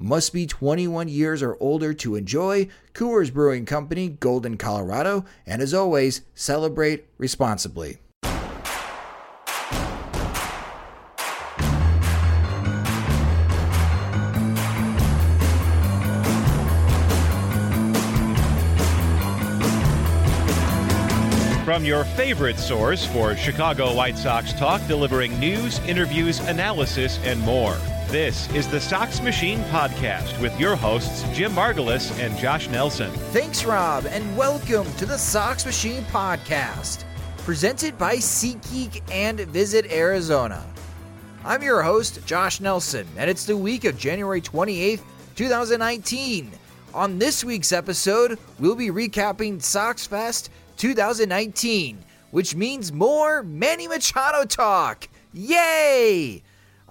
must be 21 years or older to enjoy. Coors Brewing Company, Golden, Colorado. And as always, celebrate responsibly. From your favorite source for Chicago White Sox talk, delivering news, interviews, analysis, and more. This is the Sox Machine Podcast with your hosts, Jim Margalus and Josh Nelson. Thanks, Rob, and welcome to the Sox Machine Podcast, presented by SeatGeek and Visit Arizona. I'm your host, Josh Nelson, and it's the week of January 28th, 2019. On this week's episode, we'll be recapping Sox Fest 2019, which means more Manny Machado talk. Yay!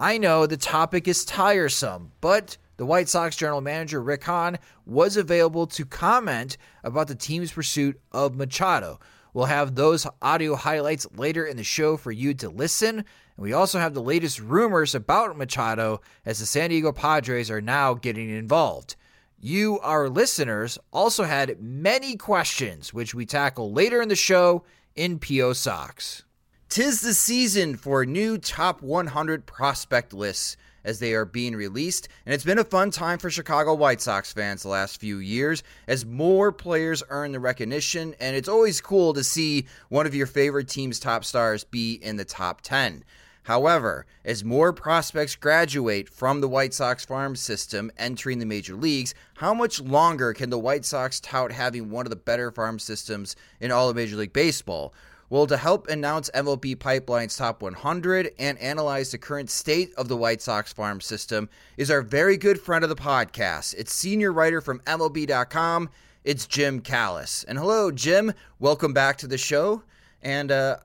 I know the topic is tiresome, but the White Sox general manager Rick Hahn was available to comment about the team's pursuit of Machado. We'll have those audio highlights later in the show for you to listen. And we also have the latest rumors about Machado as the San Diego Padres are now getting involved. You, our listeners, also had many questions, which we tackle later in the show in PO Sox. Tis the season for new top 100 prospect lists as they are being released, and it's been a fun time for Chicago White Sox fans the last few years as more players earn the recognition, and it's always cool to see one of your favorite team's top stars be in the top 10. However, as more prospects graduate from the White Sox farm system entering the major leagues, how much longer can the White Sox tout having one of the better farm systems in all of Major League Baseball? Well, to help announce MLB Pipeline's Top 100 and analyze the current state of the White Sox farm system is our very good friend of the podcast. It's senior writer from MLB.com. It's Jim Callis. And hello, Jim. Welcome back to the show. And uh,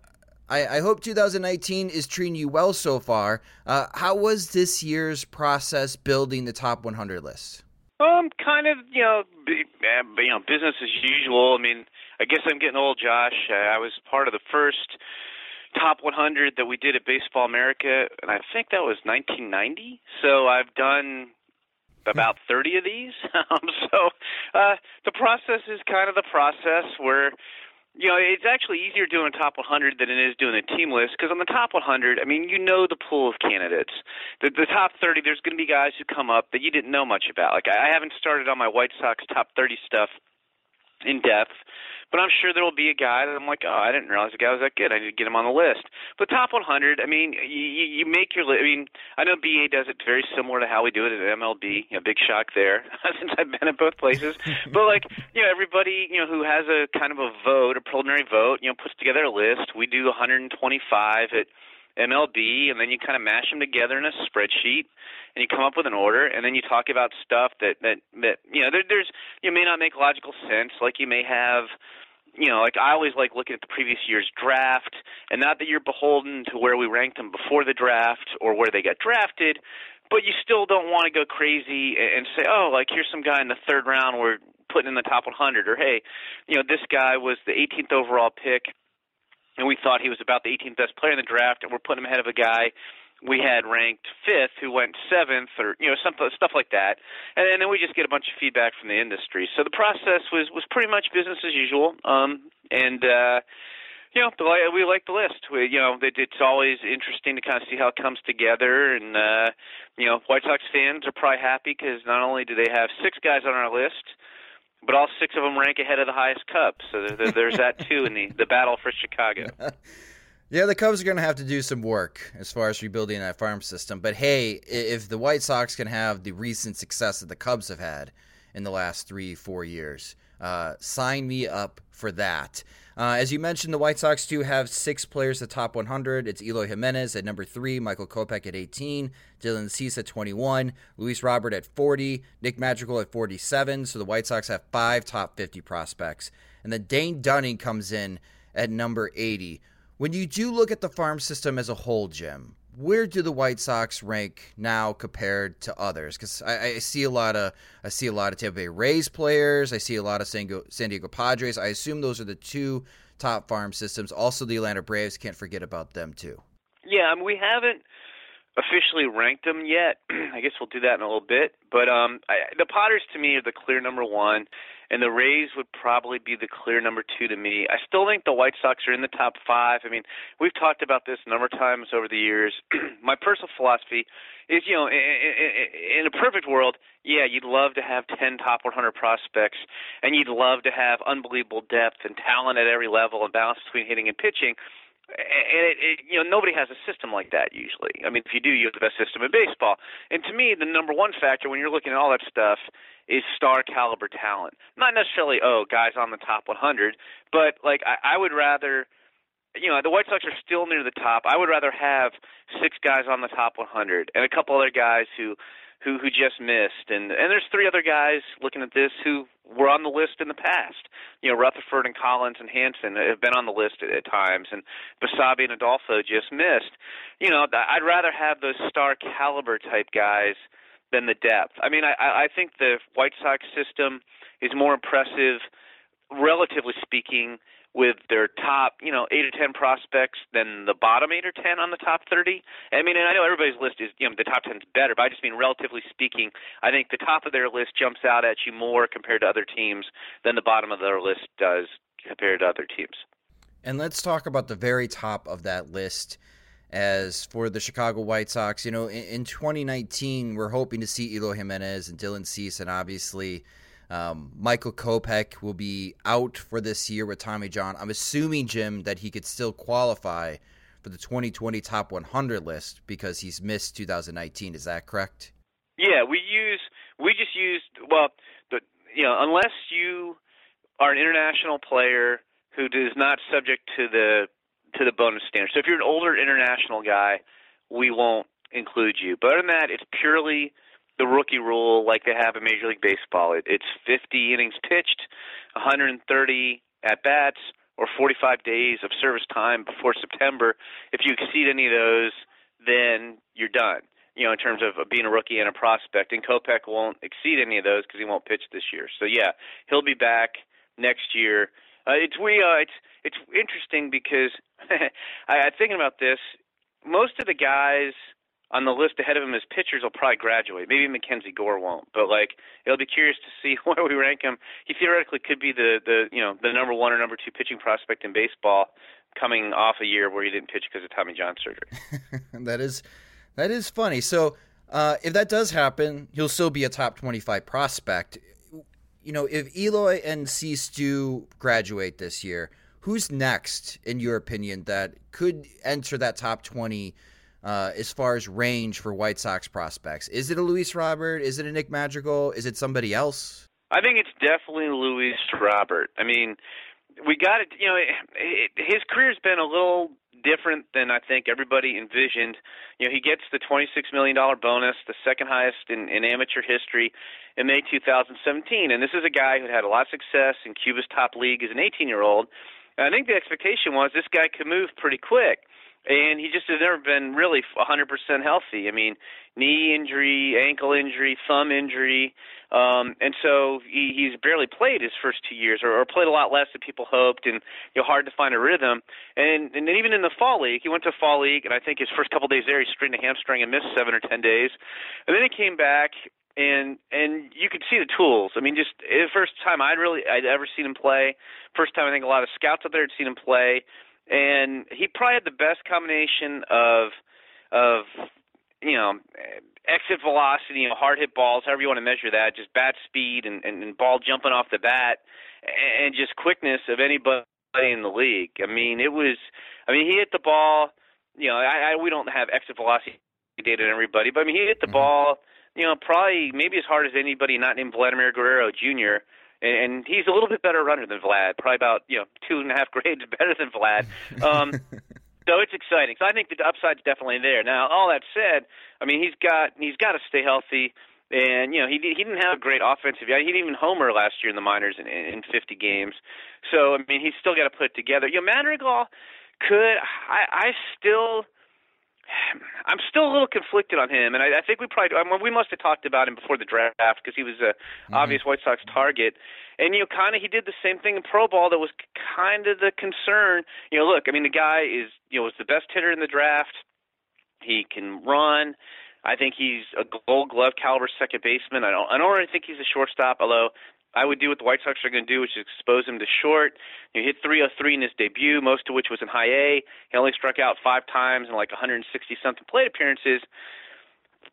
I, I, hope 2019 is treating you well so far. Uh, how was this year's process building the top 100 list? Um, kind of, you know, you know, business as usual. I mean, I guess I'm getting old, Josh. Uh, I was part of the first top 100 that we did at Baseball America, and I think that was 1990. So I've done about 30 of these. um, so uh, the process is kind of the process where you know, it's actually easier doing a top 100 than it is doing a team list because on the top 100, I mean, you know the pool of candidates. The, the top 30, there's going to be guys who come up that you didn't know much about. Like I haven't started on my White Sox top 30 stuff in depth but I'm sure there will be a guy that I'm like, oh, I didn't realize the guy was that good. I need to get him on the list. But top 100, I mean, you, you make your. List. I mean, I know BA does it very similar to how we do it at MLB. You know, big shock there since I've been at both places. but like, you know, everybody, you know, who has a kind of a vote, a preliminary vote, you know, puts together a list. We do 125 at MLB, and then you kind of mash them together in a spreadsheet, and you come up with an order, and then you talk about stuff that that that you know there, there's you may not make logical sense, like you may have. You know, like I always like looking at the previous year's draft, and not that you're beholden to where we ranked them before the draft or where they got drafted, but you still don't want to go crazy and say, oh, like here's some guy in the third round we're putting in the top 100, or hey, you know, this guy was the 18th overall pick and we thought he was about the 18th best player in the draft, and we're putting him ahead of a guy we had ranked fifth who went seventh or you know some stuff like that and, and then we just get a bunch of feedback from the industry so the process was was pretty much business as usual um and uh, you know, we like the list. We, you know, it's always interesting to kind of see how it comes together, and uh, you know, White Sox fans are probably happy because not only do they have six guys on our list, but all six of them rank ahead of the highest Cubs. So there's that too in the the battle for Chicago. Yeah, the Cubs are going to have to do some work as far as rebuilding that farm system. But hey, if the White Sox can have the recent success that the Cubs have had in the last three, four years, uh, sign me up for that. Uh, as you mentioned, the White Sox do have six players at top 100. It's Eloy Jimenez at number three, Michael Kopech at 18, Dylan Cease at 21, Luis Robert at 40, Nick Madrigal at 47. So the White Sox have five top 50 prospects. And then Dane Dunning comes in at number 80. When you do look at the farm system as a whole, Jim, where do the White Sox rank now compared to others? Because I, I, see a lot of I see a lot of Tampa Bay Rays players. I see a lot of San Diego, San Diego Padres. I assume those are the two top farm systems. Also, the Atlanta Braves. Can't forget about them too. Yeah, I mean, we haven't officially ranked them yet. I guess we'll do that in a little bit. But um, I, the Padres to me are the clear number one and the Rays would probably be the clear number two to me. I still think the White Sox are in the top five. I mean, we've talked about this a number of times over the years. My personal philosophy is, you know, in, in a perfect world, yeah, you'd love to have 10 top 100 prospects, and you'd love to have unbelievable depth and talent at every level and balance between hitting and pitching and it, it, you know nobody has a system like that usually. I mean, if you do, you have the best system in baseball. And to me, the number one factor when you're looking at all that stuff is star caliber talent. Not necessarily oh guys on the top 100, but like I, I would rather. You know, the White Sox are still near the top. I would rather have six guys on the top 100 and a couple other guys who who who just missed, and and there's three other guys looking at this who were on the list in the past. You know, Rutherford and Collins and Hansen have been on the list at, at times, and Basabe and Adolfo just missed. You know, I'd rather have those star caliber type guys than the depth. I mean, I I think the White Sox system is more impressive, relatively speaking with their top, you know, eight or ten prospects than the bottom eight or ten on the top thirty. I mean, and I know everybody's list is, you know, the top ten is better, but I just mean relatively speaking, I think the top of their list jumps out at you more compared to other teams than the bottom of their list does compared to other teams. And let's talk about the very top of that list. As for the Chicago White Sox, you know, in, in 2019, we're hoping to see Eloy Jimenez and Dylan Cease, and obviously um, Michael Kopech will be out for this year with Tommy John. I'm assuming, Jim, that he could still qualify for the 2020 top 100 list because he's missed 2019. Is that correct? Yeah, we use we just used well, the you know unless you are an international player who is not subject to the to the bonus standard. So if you're an older international guy, we won't include you. But other than that, it's purely the rookie rule like they have in Major League Baseball. It, it's 50 innings pitched, 130 at bats, or 45 days of service time before September. If you exceed any of those, then you're done. You know, in terms of being a rookie and a prospect, and Kopech won't exceed any of those because he won't pitch this year. So yeah, he'll be back next year. Uh, it's we uh, it's it's interesting because I, I'm thinking about this. Most of the guys on the list ahead of him as pitchers will probably graduate. Maybe Mackenzie Gore won't, but like it'll be curious to see where we rank him. He theoretically could be the the you know the number one or number two pitching prospect in baseball, coming off a year where he didn't pitch because of Tommy John surgery. that is that is funny. So uh, if that does happen, he'll still be a top twenty-five prospect. You know, if Eloy and Cease do graduate this year, who's next, in your opinion, that could enter that top twenty? Uh, as far as range for White Sox prospects? Is it a Luis Robert? Is it a Nick Madrigal? Is it somebody else? I think it's definitely Luis Robert. I mean, we got it. You know, it, it, his career's been a little different than I think everybody envisioned. You know, he gets the $26 million bonus, the second highest in, in amateur history, in May 2017. And this is a guy who had a lot of success in Cuba's top league as an 18 year old. I think the expectation was this guy could move pretty quick and he just has never been really 100% healthy. I mean, knee injury, ankle injury, thumb injury, um, and so he, he's barely played his first two years, or, or played a lot less than people hoped, and you know, hard to find a rhythm. And and then even in the fall league, he went to fall league, and I think his first couple days there, he strained a hamstring and missed seven or ten days, and then he came back and and you could see the tools. I mean, just the first time I'd really I'd ever seen him play. First time I think a lot of scouts out there had seen him play, and he probably had the best combination of of you know exit velocity, you know, hard hit balls, however you want to measure that, just bat speed and, and, and ball jumping off the bat, and just quickness of anybody in the league. I mean, it was. I mean, he hit the ball. You know, I, I we don't have exit velocity data on everybody, but I mean, he hit the mm-hmm. ball you know, probably maybe as hard as anybody not named Vladimir Guerrero Jr. And, and he's a little bit better runner than Vlad, probably about you know two and a half grades better than Vlad. Um, so it's exciting. So I think the upside's definitely there. Now, all that said, I mean he's got he's got to stay healthy. And you know he he didn't have a great offensive. Year he didn't even homer last year in the minors in, in 50 games. So I mean he's still got to put it together. You know Madrigal could I I still I'm still a little conflicted on him, and I, I think we probably I mean, we must have talked about him before the draft because he was a mm-hmm. obvious White Sox target. And you know, kind of he did the same thing in pro ball that was kind of the concern. You know, look, I mean, the guy is you know was the best hitter in the draft. He can run. I think he's a Gold Glove caliber second baseman. I don't I don't really think he's a shortstop, although I would do what the White Sox are going to do, which is expose him to short. He hit 303 in his debut, most of which was in high A. He only struck out five times in like 160 something plate appearances.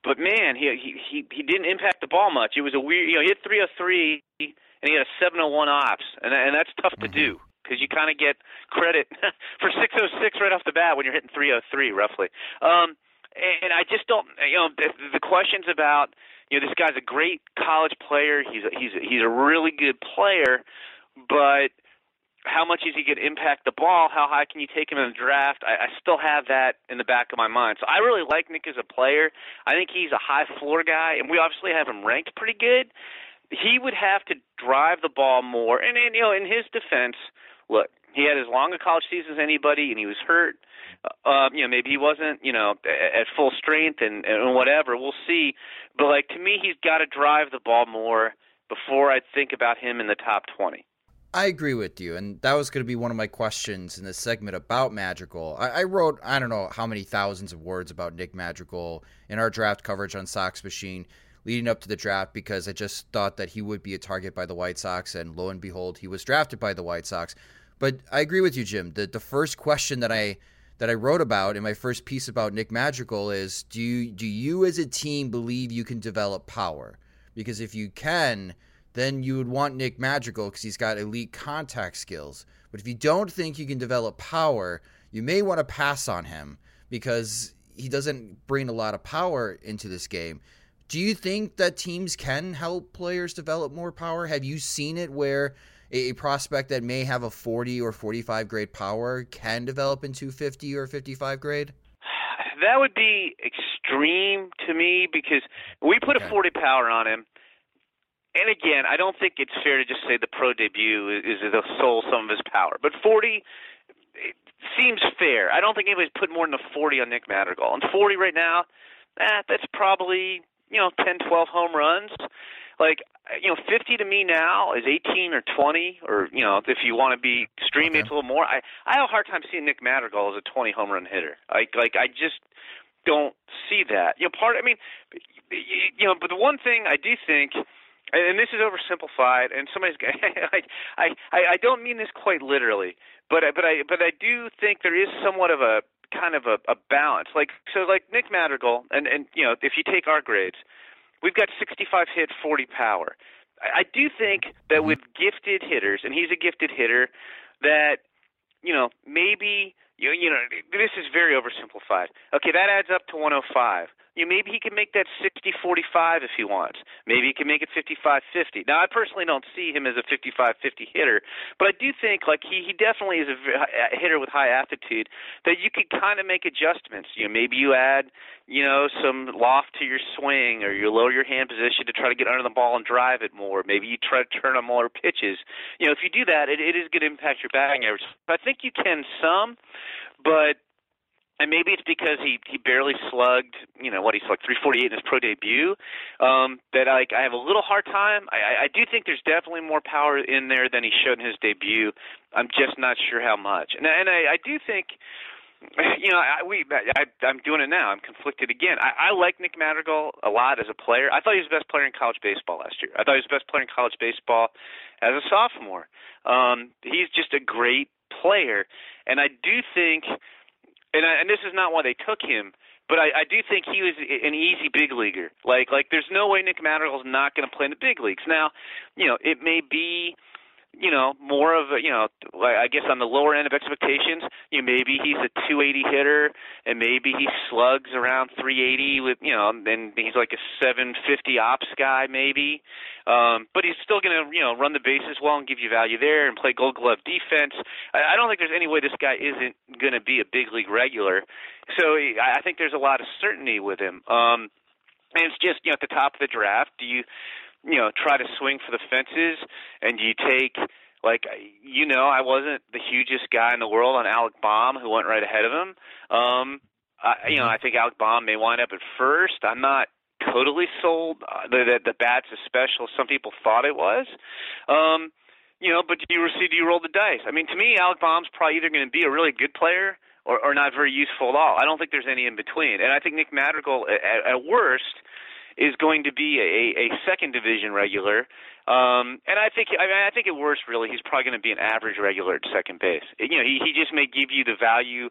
But man, he he he he didn't impact the ball much. It was a weird, you know, he hit 303 and he had a 701 ops, and and that's tough to do because you kind of get credit for 606 right off the bat when you're hitting 303 roughly. Um, and I just don't, you know, the, the questions about you know, this guy's a great college player. He's a, he's a, he's a really good player, but how much is he going to impact the ball? How high can you take him in the draft? I, I still have that in the back of my mind. So I really like Nick as a player. I think he's a high floor guy, and we obviously have him ranked pretty good. He would have to drive the ball more, and, and you know, in his defense, look, he had as long a college season as anybody, and he was hurt. Uh, you know, maybe he wasn't, you know, at full strength and, and whatever. We'll see. But like to me, he's got to drive the ball more before I think about him in the top twenty. I agree with you, and that was going to be one of my questions in this segment about Madrigal. I, I, wrote I don't know how many thousands of words about Nick Madrigal in our draft coverage on Sox Machine leading up to the draft because I just thought that he would be a target by the White Sox, and lo and behold, he was drafted by the White Sox. But I agree with you, Jim. The the first question that I that I wrote about in my first piece about Nick Madrigal is do you, do you as a team believe you can develop power? Because if you can, then you would want Nick Madrigal because he's got elite contact skills. But if you don't think you can develop power, you may want to pass on him because he doesn't bring a lot of power into this game. Do you think that teams can help players develop more power? Have you seen it where a, prospect that may have a 40 or 45 grade power can develop into 50 or 55 grade? That would be extreme to me because we put okay. a 40 power on him. And again, I don't think it's fair to just say the pro debut is the sole sum of his power. But 40 seems fair. I don't think anybody's put more than a 40 on Nick Madrigal. And 40 right now, eh, that's probably, you know, 10, 12 home runs. Like you know, 50 to me now is 18 or 20, or you know, if you want to be extreme, okay. it's a little more. I I have a hard time seeing Nick Madrigal as a 20 home run hitter. Like like I just don't see that. You know, part. I mean, you know, but the one thing I do think and this is oversimplified and somebody's I, I I don't mean this quite literally but but I but I do think there is somewhat of a kind of a, a balance like so like Nick Madrigal and and you know if you take our grades We've got 65 hit, 40 power. I, I do think that mm-hmm. with gifted hitters, and he's a gifted hitter, that you know maybe you you know this is very oversimplified. Okay, that adds up to 105 you know, maybe he can make that 60-45 if he wants. Maybe he can make it 55-50. Now, I personally don't see him as a 55-50 hitter, but I do think like he he definitely is a, hitter with high aptitude that you could kind of make adjustments. You know, maybe you add you know some loft to your swing, or you lower your hand position to try to get under the ball and drive it more. Maybe you try to turn on more pitches. You know, if you do that, it, it is going to impact your batting average. I think you can some, but and maybe it's because he he barely slugged, you know, what he slugged 348 in his pro debut. Um, that I, I have a little hard time. I, I do think there's definitely more power in there than he showed in his debut. I'm just not sure how much. And and I, I do think you know, I, we I, I'm doing it now. I'm conflicted again. I, I like Nick Madrigal a lot as a player. I thought he was the best player in college baseball last year. I thought he was the best player in college baseball as a sophomore. Um, he's just a great player, and I do think, and I, and this is not why they took him, but I, I do think he was an easy big leaguer. Like like there's no way Nick Madrigal's not going to play in the big leagues. Now, you know, it may be you know, more of a, you know, I guess on the lower end of expectations, you know, maybe he's a 280 hitter and maybe he slugs around 380 with, you know, and he's like a 750 ops guy maybe. Um, but he's still going to, you know, run the bases well and give you value there and play gold glove defense. I, I don't think there's any way this guy isn't going to be a big league regular. So I think there's a lot of certainty with him. Um, and it's just, you know, at the top of the draft, do you you know try to swing for the fences and you take like you know I wasn't the hugest guy in the world on Alec Bohm who went right ahead of him. Um I, you know I think Alec Bohm may wind up at first. I'm not totally sold uh, that the, the bat's as special some people thought it was. Um you know, but do you see do you roll the dice? I mean, to me, Alec Bohm's probably either going to be a really good player or, or not very useful at all. I don't think there's any in between. And I think Nick Madrigal, at, at worst, is going to be a, a second division regular. Um, and I think I, mean, I think at worst, really, he's probably going to be an average regular at second base. You know, he he just may give you the value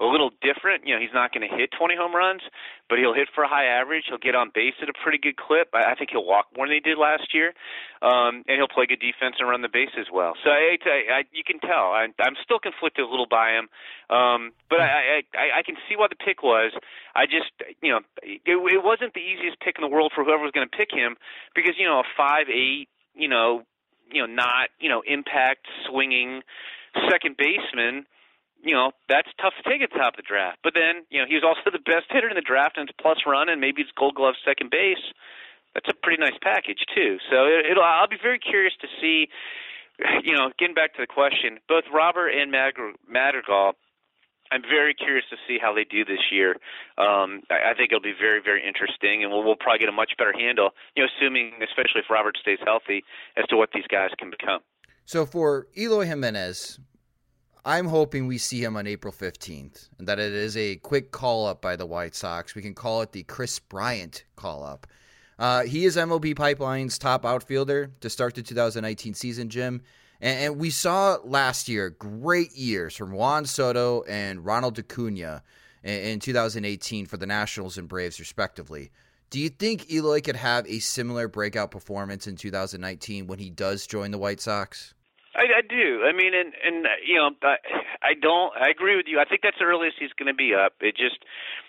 a little different. You know, he's not going to hit 20 home runs, but he'll hit for a high average. He'll get on base at a pretty good clip. I, I think he'll walk more than he did last year, um, and he'll play good defense and run the base as well. So I, I, I you can tell I, I'm still conflicted a little by him, um, but I, I, I can see why the pick was. I just, you know, it, it wasn't the easiest pick in the world for whoever was going to pick him because you know a five eight, you know, you know, not you know impact swinging second baseman you know, that's tough to take at the top of the draft. But then, you know, he was also the best hitter in the draft and it's plus run and maybe it's gold glove second base. That's a pretty nice package too. So it, it'll I'll be very curious to see you know, getting back to the question, both Robert and Madrigal I'm very curious to see how they do this year. Um, I, I think it'll be very, very interesting, and we'll, we'll probably get a much better handle, you know, assuming, especially if Robert stays healthy, as to what these guys can become. So for Eloy Jimenez, I'm hoping we see him on April 15th and that it is a quick call up by the White Sox. We can call it the Kris Bryant call up. Uh, he is MLB Pipeline's top outfielder to start the 2019 season, Jim. And, and, we saw last year great years from Juan Soto and Ronald Acuna in, in 2018 for the Nationals and Braves, respectively. Do you think Eloy could have a similar breakout performance in 2019 when he does join the White Sox? I, I do. I mean, and and you know, I, I don't. I agree with you. I think that's the earliest he's going to be up. It just,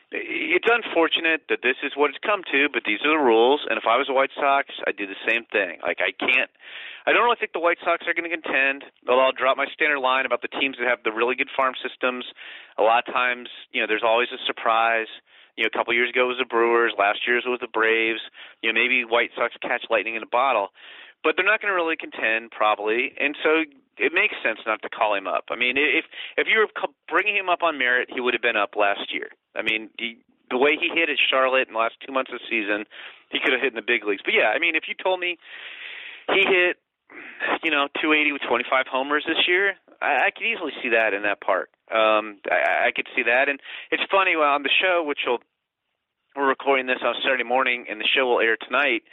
it's unfortunate that this is what it's come to, but these are the rules. And if I was a White Sox, I'd do the same thing. Like I can't. I don't really think the White Sox are going to contend. Although I'll drop my standard line about the teams that have the really good farm systems. A lot of times, you know, there's always a surprise. You know, a couple years ago it was the Brewers. Last year it was the Braves. You know, maybe White Sox catch lightning in a bottle but they're not going to really contend probably, and so it makes sense not to call him up. I mean, if if you were bringing him up on merit, he would have been up last year. I mean, he, the way he hit at Charlotte in the last two months of the season, he could have hit in the big leagues. But yeah, I mean, if you told me he hit, you know, 280 with 25 homers this year, I, I could easily see that in that part. Um, I, I could see that, and it's funny well, on the show, which will we're recording this on Saturday morning, and the show will air tonight.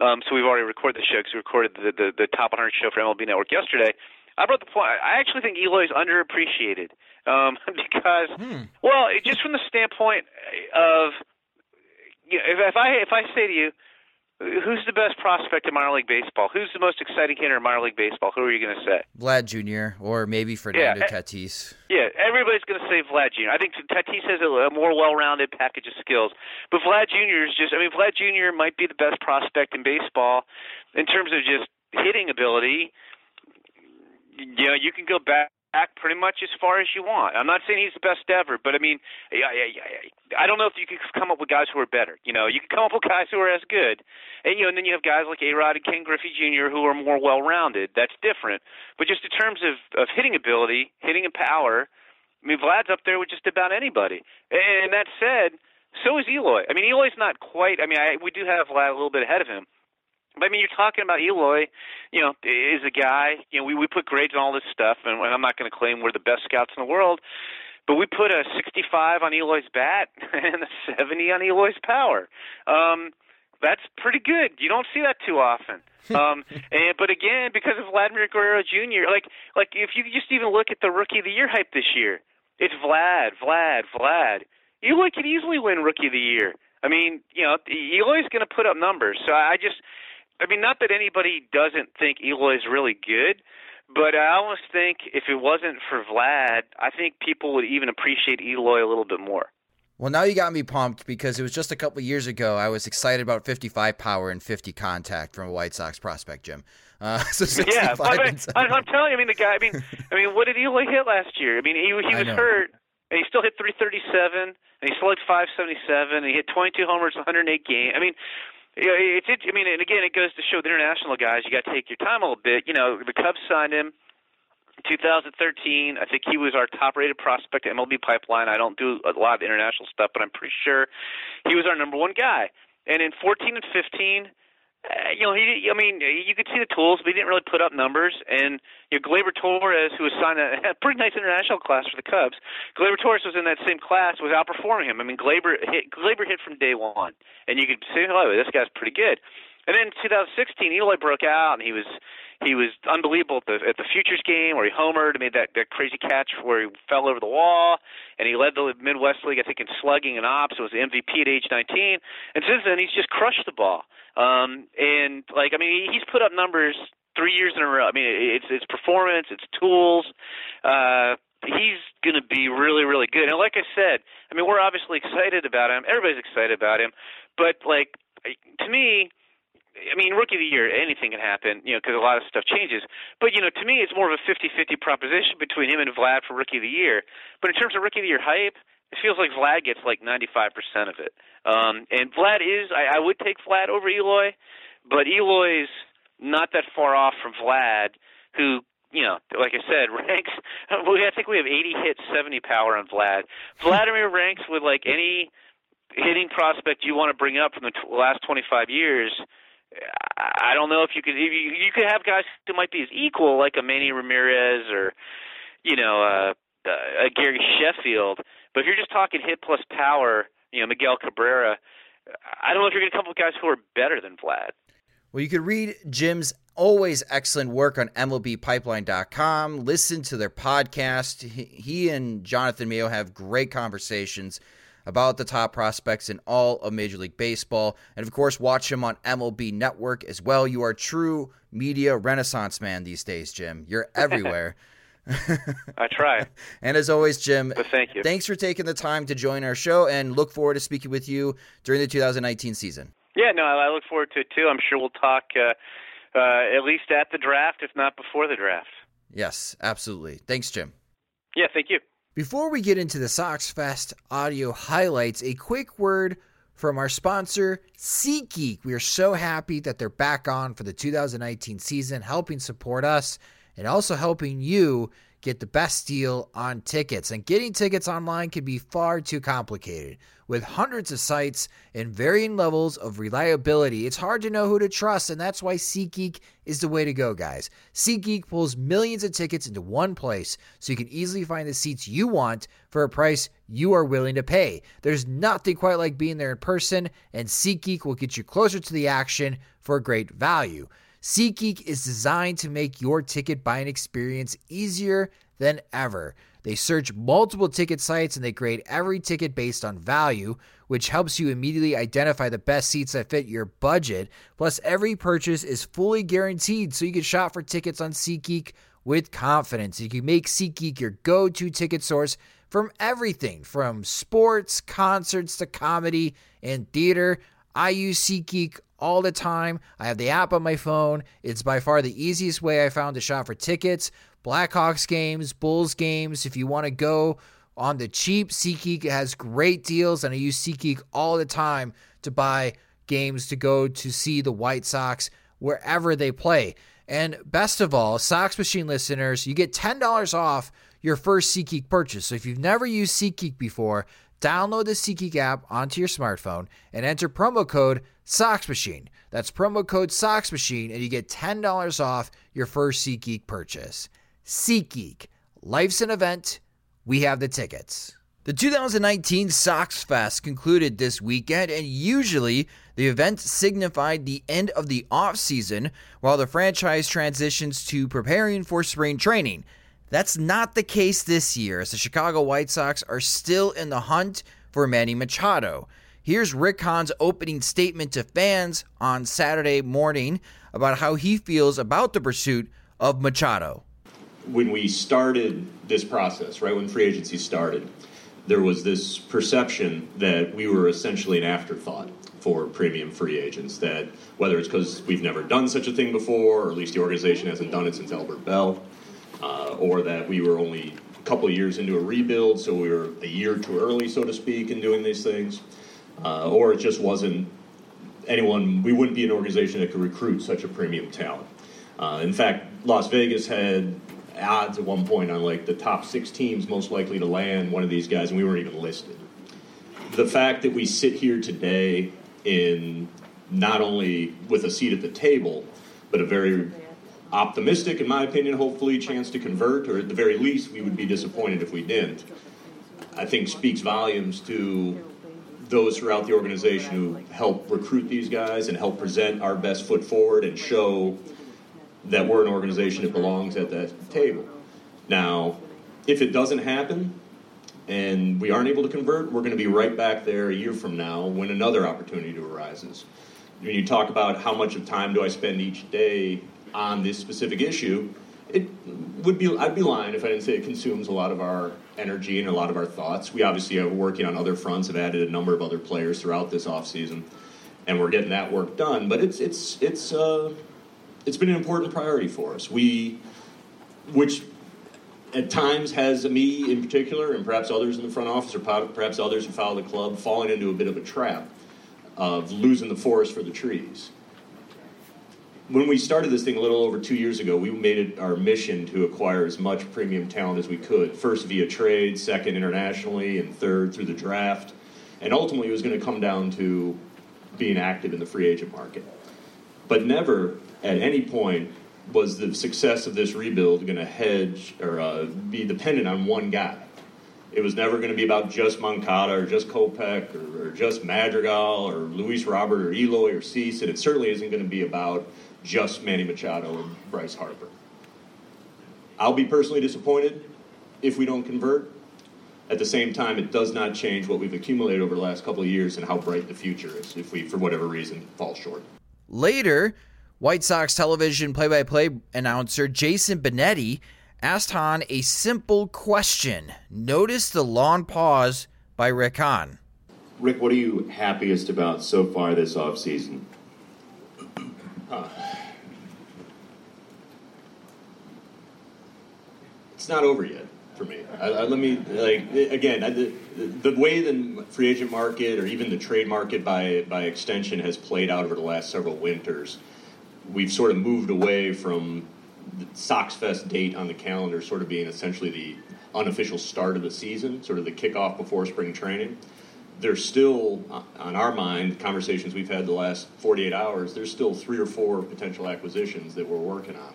Um, so we've already recorded the show because we recorded the, the, the top 100 show for MLB Network yesterday. I brought the point. I actually think Eloy is underappreciated um, because, hmm. well, just from the standpoint of, you know, if, if I if I say to you, Who's the best prospect in minor league baseball? Who's the most exciting hitter in minor league baseball? Who are you going to say? Vlad Jr. or maybe Fernando yeah, Tatis. Yeah, everybody's going to say Vlad Jr. I think Tatis has a, more well-rounded package of skills, but Vlad Jr. is just—I mean, Vlad Jr. might be the best prospect in baseball in terms of just hitting ability. You know, you can go back back pretty much as far as you want. I'm not saying he's the best ever, but I mean, I, I, I don't know if you could come up with guys who are better. You know, you can come up with guys who are as good, and you know, and then you have guys like A Rod and Ken Griffey Jr. who are more well-rounded. That's different. But just in terms of of hitting ability, hitting and power, I mean, Vlad's up there with just about anybody. And that said, so is Eloy. I mean, Eloy's not quite. I mean, I, we do have Vlad a little bit ahead of him. But I mean, you're talking about Eloy, you know, is a guy. You know, we we put grades on all this stuff, and I'm not going to claim we're the best scouts in the world. but we put a 65 on Eloy's bat and a 70 on Eloy's power. Um, that's pretty good. You don't see that too often. um, and but again, because of Vladimir Guerrero Jr., like like if you just even look at the Rookie of the Year hype this year, it's Vlad, Vlad, Vlad. Eloy could easily win Rookie of the Year. I mean, you know, Eloy's going to put up numbers. So I just, I mean, not that anybody doesn't think Eloy's really good, but I almost think if it wasn't for Vlad, I think people would even appreciate Eloy a little bit more. Well, now you got me pumped because it was just a couple years ago I was excited about 55 power and 50 contact from a White Sox prospect, Jim. Uh, so yeah, I, I'm telling you, I mean, the guy. I mean, I mean, what did Eloy hit last year? I mean, he he was hurt, and he still hit 337, and he slugged 577, and he hit 22 homers, 108 games. I mean, yeah, it's it. I mean, and again, it goes to show the international guys you got to take your time a little bit. You know, the Cubs signed him. 2013, I think he was our top-rated prospect at MLB Pipeline. I don't do a lot of international stuff, but I'm pretty sure he was our number one guy. And in 14 and 15, uh, you know, he, I mean, you could see the tools, but he didn't really put up numbers. And you know, Gleyber Torres, who was signed a, a pretty nice international class for the Cubs, Gleyber Torres was in that same class, was outperforming him. I mean, Gleyber hit, Gleyber hit from day one, and you could say, "Oh, this guy's pretty good." And then 2016, Eloy broke out, and he was he was unbelievable at the at the futures game where he homered, made that that crazy catch where he fell over the wall, and he led the Midwest League, I think, in slugging and ops. Was MVP at age 19, and since then he's just crushed the ball. Um, and like, I mean, he's put up numbers three years in a row. I mean, it's it's performance, it's tools. Uh, he's going to be really, really good. And like I said, I mean, we're obviously excited about him. Everybody's excited about him. But like, to me, I mean, rookie of the year, anything can happen, you know, because a lot of stuff changes. But you know, to me, it's more of a 50-50 proposition between him and Vlad for rookie of the year. But in terms of rookie of the year hype, it feels like Vlad gets like 95% of it. Um, and Vlad is, I, I would take Vlad over Eloy, but Eloy's not that far off from Vlad, who, you know, like I said, ranks. I think we have 80 hits, 70 power on Vlad. Vladimir ranks with like any hitting prospect you want to bring up from the t- last 25 years. I don't know if you could. If you, you could have guys who might be as equal, like a Manny Ramirez or, you know, uh, uh, a Gary Sheffield. But if you're just talking hit plus power, you know, Miguel Cabrera, I don't know if you're going to come up with guys who are better than Vlad. Well, you could read Jim's always excellent work on MLBpipeline.com. Listen to their podcast. He and Jonathan Mayo have great conversations about the top prospects in all of Major League Baseball. And of course, watch him on MLB Network as well. You are a true media renaissance man these days, Jim. You're everywhere. I try. and as always, Jim, but thank you. Thanks for taking the time to join our show and look forward to speaking with you during the 2019 season. Yeah, no, I look forward to it too. I'm sure we'll talk uh, uh, at least at the draft, if not before the draft. Yes, absolutely. Thanks, Jim. Yeah, thank you. Before we get into the Sox Fest audio highlights, a quick word from our sponsor, SeatGeek. We are so happy that they're back on for the 2019 season, helping support us and also helping you get the best deal on tickets. And getting tickets online can be far too complicated. With hundreds of sites and varying levels of reliability, it's hard to know who to trust, and that's why SeatGeek is the way to go, guys. SeatGeek pulls millions of tickets into one place so you can easily find the seats you want for a price you are willing to pay. There's nothing quite like being there in person, and SeatGeek will get you closer to the action for a great value. SeatGeek is designed to make your ticket buying experience easier than ever. They search multiple ticket sites and they grade every ticket based on value, which helps you immediately identify the best seats that fit your budget. Plus, every purchase is fully guaranteed, so you can shop for tickets on SeatGeek with confidence. You can make SeatGeek your go to ticket source from everything from sports, concerts to comedy and theater. I use SeatGeek all the time. I have the app on my phone. It's by far the easiest way I found to shop for tickets, Blackhawks games, Bulls games. If you want to go on the cheap, SeatGeek has great deals, and I use SeatGeek all the time to buy games to go to see the White Sox wherever they play. And best of all, Sox Machine listeners, you get $10 off your first SeatGeek purchase. So if you've never used SeatGeek before, Download the SeatGeek app onto your smartphone and enter promo code SOXMachine. That's promo code SOXMachine, and you get $10 off your first SeatGeek purchase. SeatGeek, life's an event. we have the tickets. The 2019 Sox Fest concluded this weekend, and usually the event signified the end of the offseason while the franchise transitions to preparing for spring training. That's not the case this year, as the Chicago White Sox are still in the hunt for Manny Machado. Here's Rick Hahn's opening statement to fans on Saturday morning about how he feels about the pursuit of Machado. When we started this process, right when free agency started, there was this perception that we were essentially an afterthought for premium free agents. That whether it's because we've never done such a thing before, or at least the organization hasn't done it since Albert Belle, uh, or that we were only a couple years into a rebuild, so we were a year too early, so to speak, in doing these things, uh, or it just wasn't anyone. We wouldn't be an organization that could recruit such a premium talent. Uh, in fact, Las Vegas had odds at one point on like the top six teams most likely to land one of these guys, and we weren't even listed. The fact that we sit here today in not only with a seat at the table, but a very optimistic, in my opinion, hopefully, chance to convert, or at the very least, we would be disappointed if we didn't. I think speaks volumes to those throughout the organization who help recruit these guys and help present our best foot forward and show that we're an organization that belongs at that table. Now, if it doesn't happen and we aren't able to convert, we're going to be right back there a year from now when another opportunity arises. When you talk about how much of time do I spend each day on this specific issue, it would be I'd be lying if I didn't say it consumes a lot of our energy and a lot of our thoughts. We obviously are working on other fronts, have added a number of other players throughout this offseason, and we're getting that work done. But it's it's it's uh, it's been an important priority for us. We, which at times has me in particular, and perhaps others in the front office, or perhaps others who follow the club, falling into a bit of a trap of losing the forest for the trees. When we started this thing a little over two years ago, we made it our mission to acquire as much premium talent as we could. First via trade, second internationally, and third through the draft. And ultimately, it was going to come down to being active in the free agent market. But never at any point was the success of this rebuild going to hedge or uh, be dependent on one guy. It was never going to be about just Moncada or just Kopech or, or, just Madrigal or Luis Robert or Eloy or Cease, and it certainly isn't going to be about just Manny Machado and Bryce Harper. I'll be personally disappointed if we don't convert. At the same time, it does not change what we've accumulated over the last couple of years and how bright the future is if we, for whatever reason, fall short. Later, White Sox television play by play announcer Jason Benetti asked Hahn a simple question. Notice the long pause by Rick Hahn. Rick, what are you happiest about so far this offseason? It's not over yet for me. I, I, let me like again I, the, the way the free agent market or even the trade market by by extension has played out over the last several winters. We've sort of moved away from the Sox Fest date on the calendar, sort of being essentially the unofficial start of the season, sort of the kickoff before spring training. There's still, on our mind, conversations we've had the last 48 hours. There's still three or four potential acquisitions that we're working on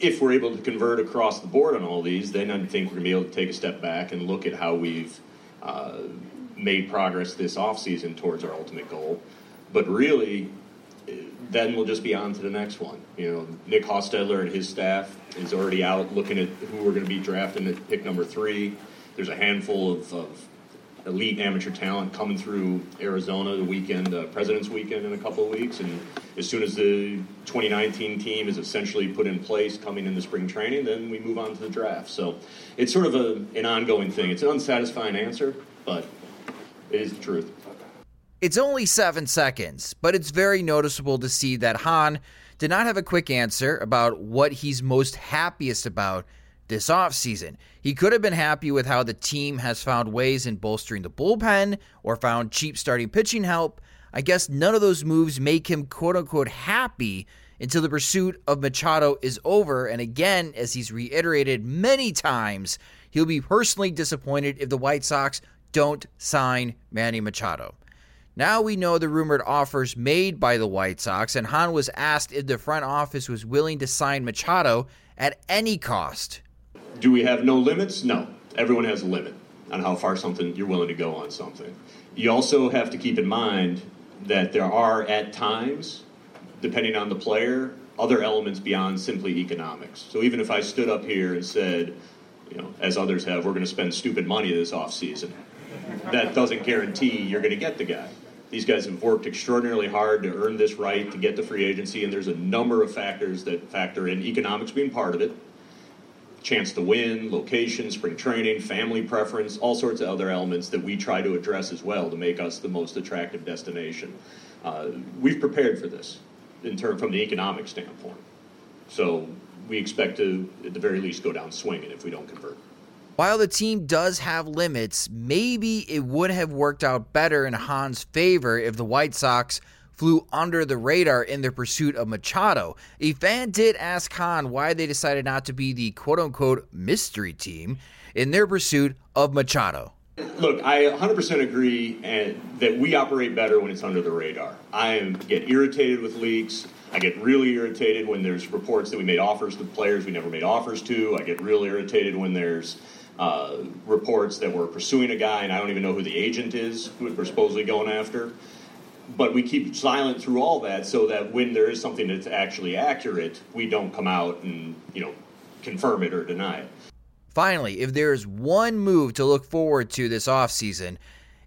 if we're able to convert across the board on all these, then I think we're going to be able to take a step back and look at how we've uh, made progress this offseason towards our ultimate goal. But really, then we'll just be on to the next one. You know, Nick Hostetler and his staff is already out looking at who we're going to be drafting at pick number three. There's a handful of, of elite amateur talent coming through Arizona the weekend, uh, President's Weekend in a couple of weeks. And as soon as the 2019 team is essentially put in place coming into spring training, then we move on to the draft. So it's sort of a, an ongoing thing. It's an unsatisfying answer, but it is the truth. It's only seven seconds, but it's very noticeable to see that Hahn did not have a quick answer about what he's most happiest about this offseason. He could have been happy with how the team has found ways in bolstering the bullpen or found cheap starting pitching help. I guess none of those moves make him quote unquote happy until the pursuit of Machado is over. And again, as he's reiterated many times, he'll be personally disappointed if the White Sox don't sign Manny Machado. Now we know the rumored offers made by the White Sox, and Hahn was asked if the front office was willing to sign Machado at any cost do we have no limits? No. everyone has a limit on how far something you're willing to go on something. You also have to keep in mind that there are at times, depending on the player, other elements beyond simply economics. So even if I stood up here and said, you know, as others have, we're going to spend stupid money this off season, that doesn't guarantee you're going to get the guy. These guys have worked extraordinarily hard to earn this right to get the free agency, and there's a number of factors that factor in, economics being part of it, chance to win, location, spring training, family preference, all sorts of other elements that we try to address as well to make us the most attractive destination. Uh, we've prepared for this in term from the economic standpoint. So we expect to, at the very least, go down swinging if we don't convert. While the team does have limits, maybe it would have worked out better in Hahn's favor if the White Sox flew under the radar in their pursuit of Machado. A fan did ask Hahn why they decided not to be the quote unquote mystery team in their pursuit of Machado. Look, I 100% agree and, that we operate better when it's under the radar. I am, get irritated with leaks. I get really irritated when there's reports that we made offers to players we never made offers to. I get really irritated when there's uh, reports that we're pursuing a guy and I don't even know who the agent is who we're supposedly going after. But we keep silent through all that so that when there is something that's actually accurate, we don't come out and you know confirm it or deny it. Finally, if there is one move to look forward to this offseason,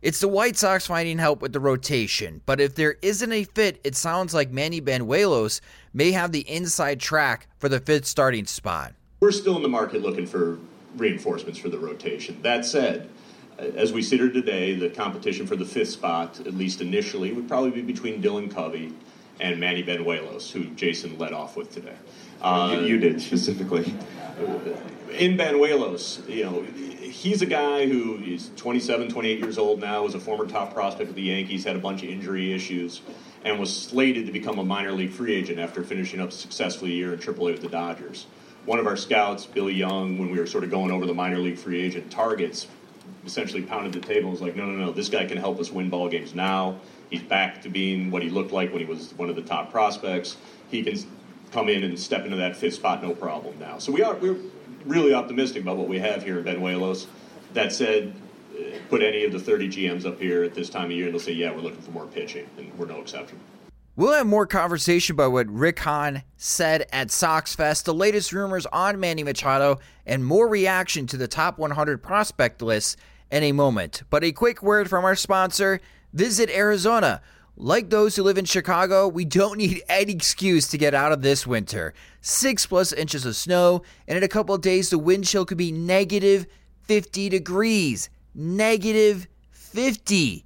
it's the White Sox finding help with the rotation. But if there isn't a fit, it sounds like Manny Banuelos may have the inside track for the fifth starting spot. We're still in the market looking for reinforcements for the rotation. That said, as we sit here today, the competition for the fifth spot, at least initially, would probably be between Dylan Covey and Manny Banuelos, who Jason led off with today. Uh, you, you, did specifically. In Banuelos, you know, he's a guy who is 27, 28 years old now, was a former top prospect of the Yankees, had a bunch of injury issues, and was slated to become a minor league free agent after finishing up successfully a year in AAA with the Dodgers one of our scouts, Billy Young, when we were sort of going over the minor league free agent targets, essentially pounded the table. Was like, no, no, no, this guy can help us win ball games now. He's back to being what he looked like when he was one of the top prospects. He can come in and step into that fifth spot, no problem now. So we are we're really optimistic about what we have here in Banuelos. That said, uh, put any of the 30 GMs up here at this time of year, and they'll say, yeah, we're looking for more pitching, and we're no exception. We'll have more conversation about what Rick Hahn said at Sox Fest, the latest rumors on Manny Machado, and more reaction to the top 100 prospect list in a moment. But a quick word from our sponsor Visit Arizona. Like those who live in Chicago, we don't need any excuse to get out of this winter. Six plus inches of snow, and in a couple of days, the wind chill could be negative 50 degrees. Negative 50.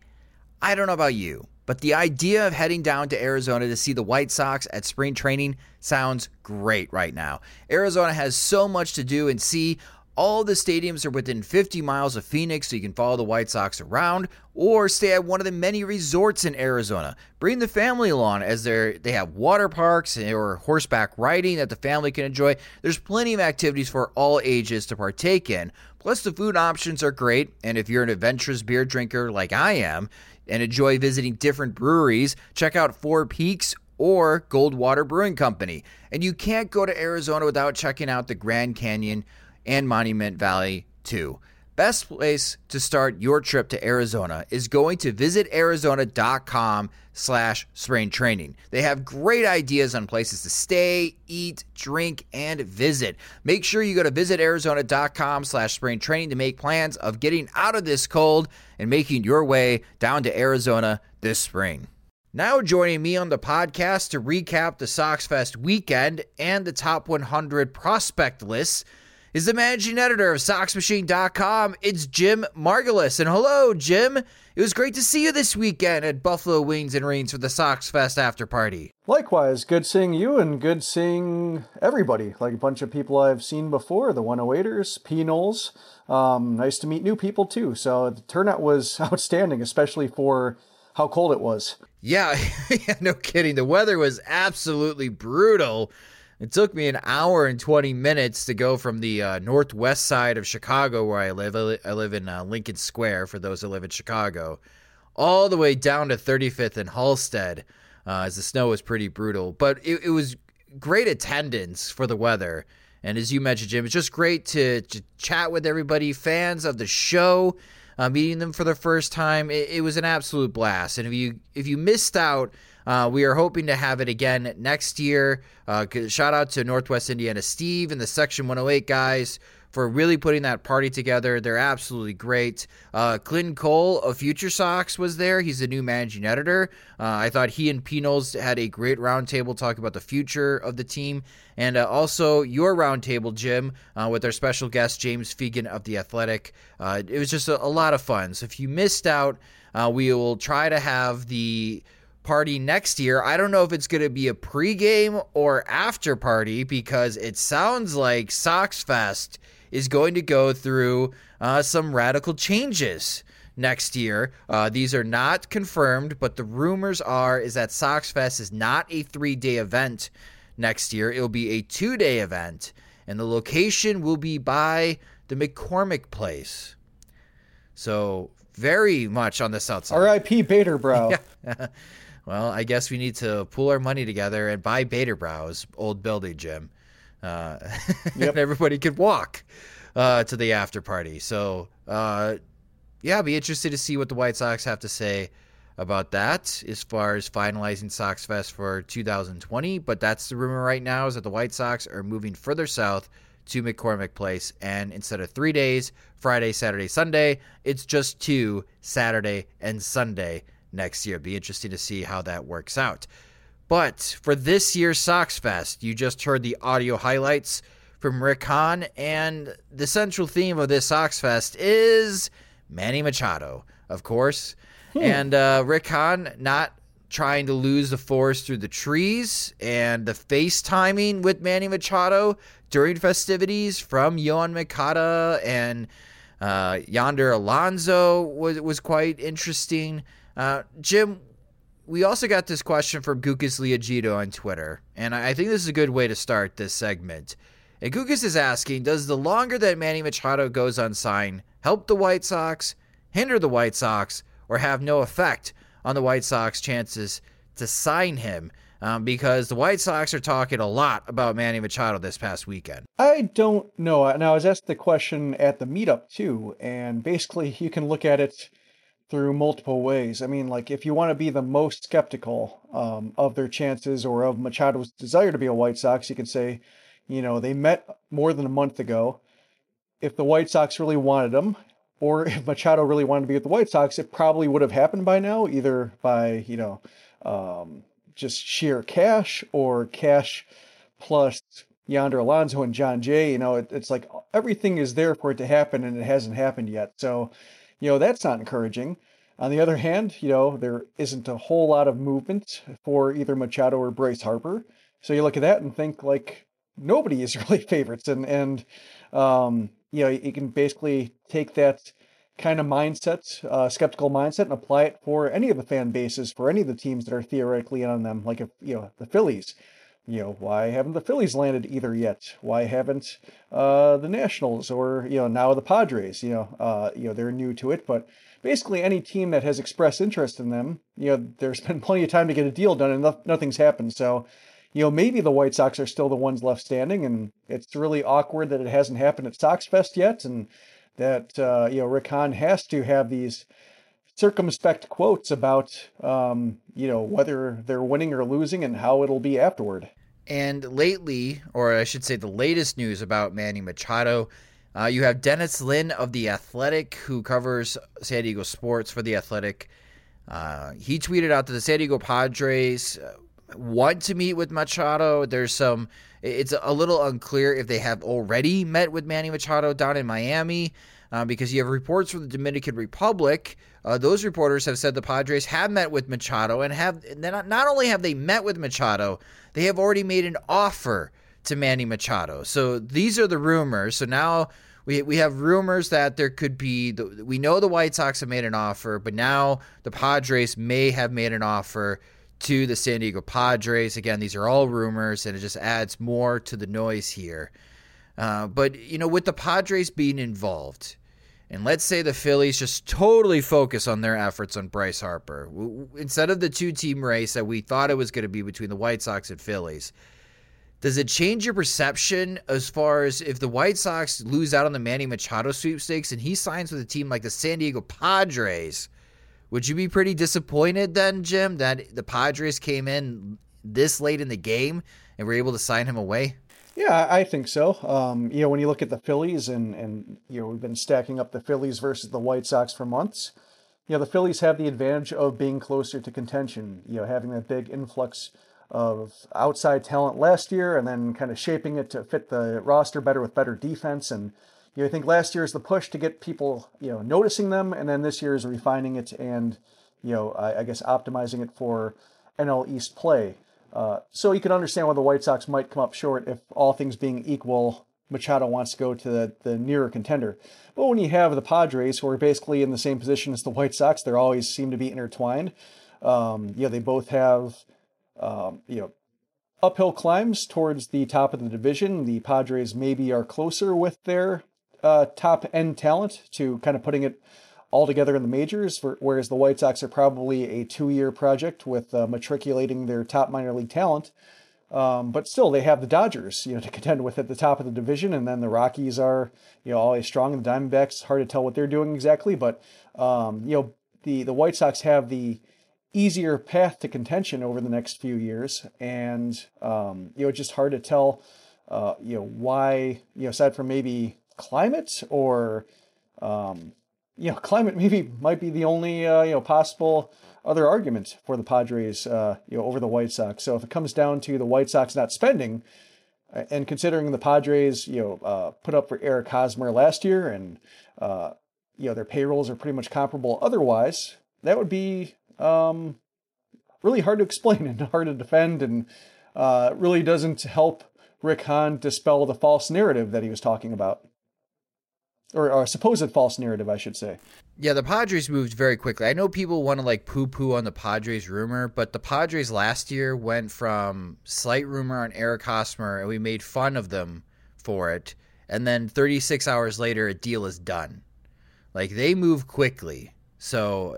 I don't know about you but the idea of heading down to Arizona to see the White Sox at spring training sounds great right now. Arizona has so much to do and see. All the stadiums are within 50 miles of Phoenix, so you can follow the White Sox around or stay at one of the many resorts in Arizona. Bring the family along as they they have water parks or horseback riding that the family can enjoy. There's plenty of activities for all ages to partake in. Plus, the food options are great, and if you're an adventurous beer drinker like I am, and enjoy visiting different breweries, check out Four Peaks or Goldwater Brewing Company. And you can't go to Arizona without checking out the Grand Canyon and Monument Valley too. Best place to start your trip to Arizona is going to visitarizona.com slash spring training. They have great ideas on places to stay, eat, drink, and visit. Make sure you go to visitarizona.com slash spring training to make plans of getting out of this cold and making your way down to Arizona this spring. Now joining me on the podcast to recap the Sox Fest weekend and the top 100 prospect lists – is the managing editor of SoxMachine.com. It's Jim Margalus. And hello, Jim. It was great to see you this weekend at Buffalo Wings and Rings for the Sox Fest after party. Likewise, good seeing you and good seeing everybody. Like a bunch of people I've seen before, the 108ers, P-Noles. Um, nice to meet new people too. So the turnout was outstanding, especially for how cold it was. Yeah, yeah, no kidding. The weather was absolutely brutal. It took me an hour and 20 minutes to go from the uh, northwest side of Chicago, where I live. I, li- I live in uh, Lincoln Square, for those who live in Chicago, all the way down to 35th and Halsted, uh, as the snow was pretty brutal. But it, it was great attendance for the weather. And as you mentioned, Jim, it's just great to, to chat with everybody, fans of the show, uh, meeting them for the first time. It, it, was an absolute blast. And if you if you missed out, uh, we are hoping to have it again next year. Uh, shout out to Northwest Indiana Steve and the Section 108 guys for really putting that party together. They're absolutely great. Uh, Clinton Cole of Future Sox was there. He's the new managing editor. Uh, I thought he and P. Knowles had a great roundtable talking about the future of the team. And uh, also your roundtable, Jim, uh, with our special guest, James Fegan of The Athletic. Uh, it was just a, a, lot of fun. So if you missed out, uh, we will try to have the party next year. I don't know if it's going to be a pregame or after party because it sounds like Sox Fest is going to go through uh, some radical changes next year. Uh, these are not confirmed, but the rumors are is that Sox Fest is not a three day event next year. It will be a two day event, and the location will be by the McCormick Place. So very much on the south side. R.I.P. Baderbrau. yeah. well, I guess we need to pool our money together and buy Baderbrau's old building, Jim uh, yep. and everybody could walk uh, to the after party. So, uh, yeah, I'll be interested to see what the White Sox have to say about that as far as finalizing Sox Fest for 2020. But that's the rumor right now is that the White Sox are moving further south to McCormick Place, and instead of three days, Friday, Saturday, Sunday, it's just two, Saturday and Sunday next year. Be interesting to see how that works out. But for this year's Sox Fest, you just heard the audio highlights from Rick Hahn, and the central theme of this Sox Fest is Manny Machado, of course. Hmm. And uh, Rick Hahn not trying to lose the forest through the trees, and the FaceTiming with Manny Machado during festivities from Yoan Moncada and uh, Yonder Alonso was was quite interesting. Uh, Jim, we also got this question from Gukas Liagito on Twitter, and I think this is a good way to start this segment. And Gukas is asking Does the longer that Manny Machado goes unsigned help the White Sox, hinder the White Sox, or have no effect on the White Sox chances to sign him? Um, because the White Sox are talking a lot about Manny Machado this past weekend. I don't know. Now, I was asked the question at the meetup too, and basically you can look at it through multiple ways. I mean, like if you want to be the most skeptical um, of their chances or of Machado's desire to be a White Sox, you can say, you know, they met more than a month ago. If the White Sox really wanted him, or if Machado really wanted to be with the White Sox, it probably would have happened by now, either by you know, um, just sheer cash or cash plus Yonder Alonso and John Jay. You know, it, it's like everything is there for it to happen, and it hasn't happened yet. So you know, that's not encouraging. On the other hand, you know, there isn't a whole lot of movement for either Machado or Bryce Harper. So you look at that and think like nobody is really favorites. And, and, um, you know, you can basically take that kind of mindset, uh, skeptical mindset, and apply it for any of the fan bases, for any of the teams that are theoretically on them, like if, you know, the Phillies you know, why haven't the Phillies landed either yet? Why haven't uh, the Nationals or you know now the Padres? You know, uh, you know they're new to it, but basically any team that has expressed interest in them, you know, there's been plenty of time to get a deal done and no- nothing's happened. So, you know, maybe the White Sox are still the ones left standing, and it's really awkward that it hasn't happened at Sox Fest yet, and that uh, you know Rick Hahn has to have these circumspect quotes about um, you know whether they're winning or losing and how it'll be afterward. And lately, or I should say, the latest news about Manny Machado, uh, you have Dennis Lin of the Athletic, who covers San Diego sports for the Athletic. Uh, he tweeted out that the San Diego Padres uh, want to meet with Machado. There's some. It's a little unclear if they have already met with Manny Machado down in Miami uh, because you have reports from the Dominican Republic. Uh, those reporters have said the Padres have met with Machado and have not, not only have they met with Machado, they have already made an offer to Manny Machado. So these are the rumors. So now we we have rumors that there could be the, we know the White Sox have made an offer, but now the Padres may have made an offer to the San Diego Padres. Again, these are all rumors, and it just adds more to the noise here. Uh, but you know, with the Padres being involved, and let's say the Phillies just totally focus on their efforts on Bryce Harper. Instead of the two team race that we thought it was going to be between the White Sox and Phillies, Does it change your perception as far as if the White Sox lose out on the Manny Machado sweepstakes and he signs with a team like the San Diego Padres? Would you be pretty disappointed then, Jim, that the Padres came in this late in the game and were able to sign him away? Yeah, I think so. Um, you know, when you look at the Phillies and and you know we've been stacking up the Phillies versus the White Sox for months. You know, the Phillies have the advantage of being closer to contention. You know, having that big influx of outside talent last year, and then kind of shaping it to fit the roster better with better defense. And you know, I think last year is the push to get people you know noticing them, and then this year is refining it and you know I, I guess optimizing it for NL East play. Uh, so you can understand why the White Sox might come up short if all things being equal, Machado wants to go to the, the nearer contender. But when you have the Padres, who are basically in the same position as the White Sox, they always seem to be intertwined. Um, yeah, they both have, um, you know, uphill climbs towards the top of the division. The Padres maybe are closer with their uh, top end talent to kind of putting it all together in the majors, whereas the White Sox are probably a two year project with uh, matriculating their top minor league talent. Um, but still, they have the Dodgers, you know, to contend with at the top of the division, and then the Rockies are, you know, always strong. The Diamondbacks, hard to tell what they're doing exactly, but um, you know, the the White Sox have the easier path to contention over the next few years, and um, you know, just hard to tell, uh, you know, why, you know, aside from maybe climate or um, you know, climate maybe might be the only uh, you know possible other argument for the Padres, uh, you know, over the White Sox. So if it comes down to the White Sox not spending, uh, and considering the Padres, you know, uh, put up for Eric Hosmer last year, and uh, you know their payrolls are pretty much comparable otherwise, that would be um, really hard to explain and hard to defend, and uh, really doesn't help Rick Hahn dispel the false narrative that he was talking about or, a supposed false narrative, I should say. Yeah, the Padres moved very quickly. I know people want to like poo poo on the Padres rumor, but the Padres last year went from slight rumor on Eric Hosmer, and we made fun of them for it. And then 36 hours later, a deal is done. Like they move quickly. So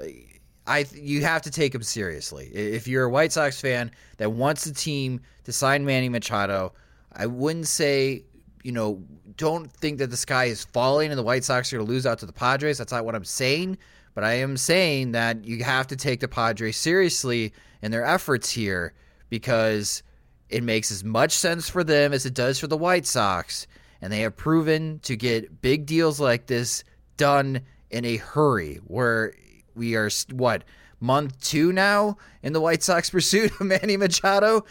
I you have to take them seriously. If you're a White Sox fan that wants the team to sign Manny Machado, I wouldn't say you know, don't think that the sky is falling and the White Sox are going to lose out to the Padres. That's not what I'm saying. But I am saying that you have to take the Padres seriously in their efforts here because it makes as much sense for them as it does for the White Sox. And they have proven to get big deals like this done in a hurry, where we are, what, month two now in the White Sox pursuit of Manny Machado?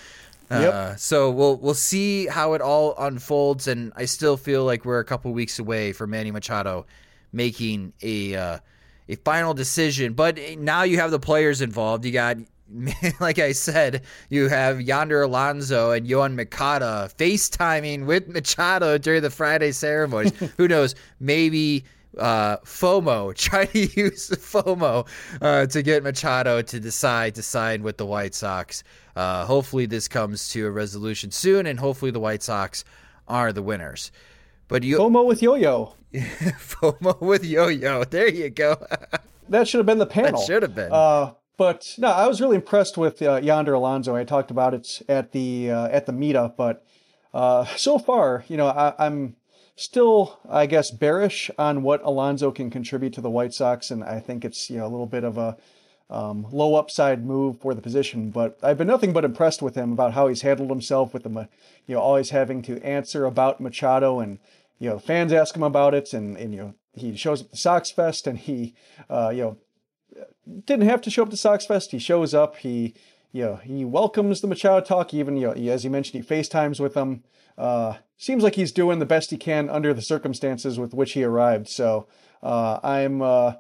Yep. Uh, so we'll we'll see how it all unfolds, and I still feel like we're a couple weeks away from Manny Machado making a uh, a final decision. But now you have the players involved. You got, like I said, you have Yonder Alonso and Yoan Moncada FaceTiming with Machado during the Friday ceremonies. Who knows? Maybe uh, FOMO, try to use FOMO uh, to get Machado to decide to sign with the White Sox. Uh, hopefully, this comes to a resolution soon, and hopefully, the White Sox are the winners. But you, FOMO with Yo-Yo. FOMO with Yo-Yo. There you go. that should have been the panel. That should have been. Uh, but no, I was really impressed with uh, Yonder Alonso. I talked about it at the uh, at the meetup, but uh, so far, you know, I, I'm still, I guess, bearish on what Alonso can contribute to the White Sox, and I think it's you know a little bit of a um, low upside move for the position. But I've been nothing but impressed with him about how he's handled himself with the, you know, always having to answer about Machado, and you know, fans ask him about it, and and you know, he shows up the Sox Fest, and he, uh, you know, didn't have to show up to Sox Fest. He shows up. He you know, he welcomes the Machado talk. Even you know, as you mentioned, he FaceTimes with them. Uh, seems like he's doing the best he can under the circumstances with which he arrived. So uh, I'm, uh,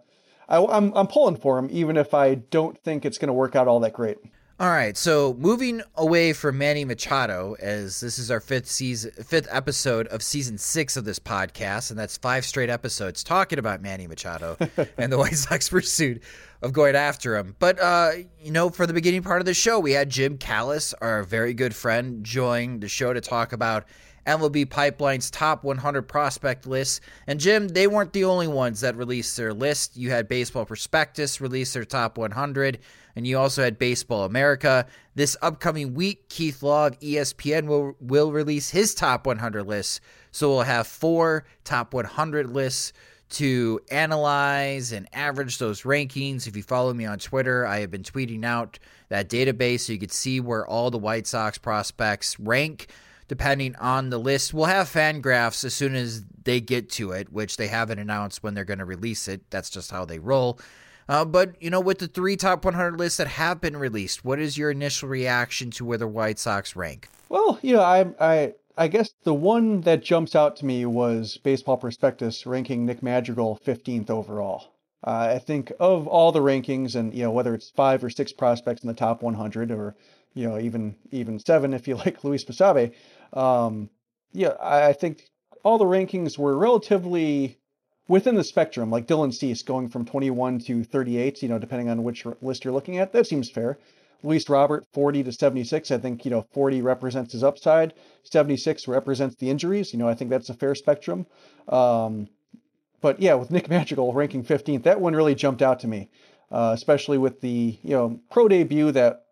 I, am I'm, I'm pulling for him, even if I don't think it's going to work out all that great. All right, so moving away from Manny Machado, as this is our fifth season, fifth episode of season six of this podcast, and that's five straight episodes talking about Manny Machado and the White Sox pursuit of going after him. But uh, you know, for the beginning part of the show, we had Jim Callis, our very good friend, join the show to talk about MLB Pipeline's top 100 prospect list. And Jim, they weren't the only ones that released their list. You had Baseball Prospectus release their top 100, and you also had Baseball America. This upcoming week, Keith Law of ESPN will, will release his top 100 list. So we'll have four top 100 lists to analyze and average those rankings. If you follow me on Twitter, I have been tweeting out that database so you could see where all the White Sox prospects rank depending on the list. We'll have Fangraphs as soon as they get to it, which they haven't announced when they're going to release it. That's just how they roll. Uh, but, you know, with the three top 100 lists that have been released, what is your initial reaction to where the White Sox rank? Well, you know, I, I I guess the one that jumps out to me was Baseball Prospectus ranking Nick Madrigal 15th overall. Uh, I think of all the rankings, and you know whether it's five or six prospects in the top 100, or you know even even seven if you like Luis Basabe, um, yeah, I, think all the rankings were relatively within the spectrum. Like Dylan Cease going from 21 to 38, you know, depending on which list you're looking at, that seems fair. Luis Robert, 40 to 76. I think, you know, 40 represents his upside, 76 represents the injuries. You know, I think that's a fair spectrum. Um, but yeah, with Nick Madrigal ranking 15th, that one really jumped out to me, uh, especially with the, you know, pro debut that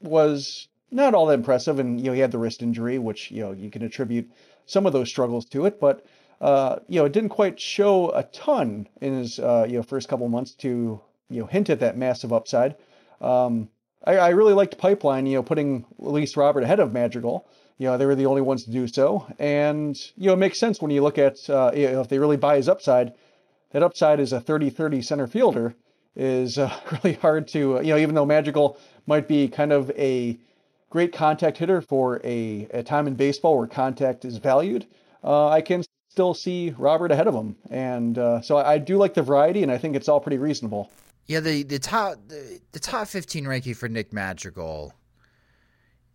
was not all that impressive. And, you know, he had the wrist injury, which, you know, you can attribute some of those struggles to it. But, uh, you know, it didn't quite show a ton in his, uh, you know, first couple months to, you know, hint at that massive upside. Um, I, I really liked Pipeline, you know, putting Luis Robert ahead of Madrigal. You know, they were the only ones to do so. And, you know, it makes sense when you look at, uh, you know, if they really buy his upside, that upside is a 30 30 center fielder is uh, really hard to, you know, even though Madrigal might be kind of a great contact hitter for a, a time in baseball where contact is valued, uh, I can still see Robert ahead of him. And uh, so I, I do like the variety, and I think it's all pretty reasonable. Yeah, the the top the, the top 15 ranking for Nick Madrigal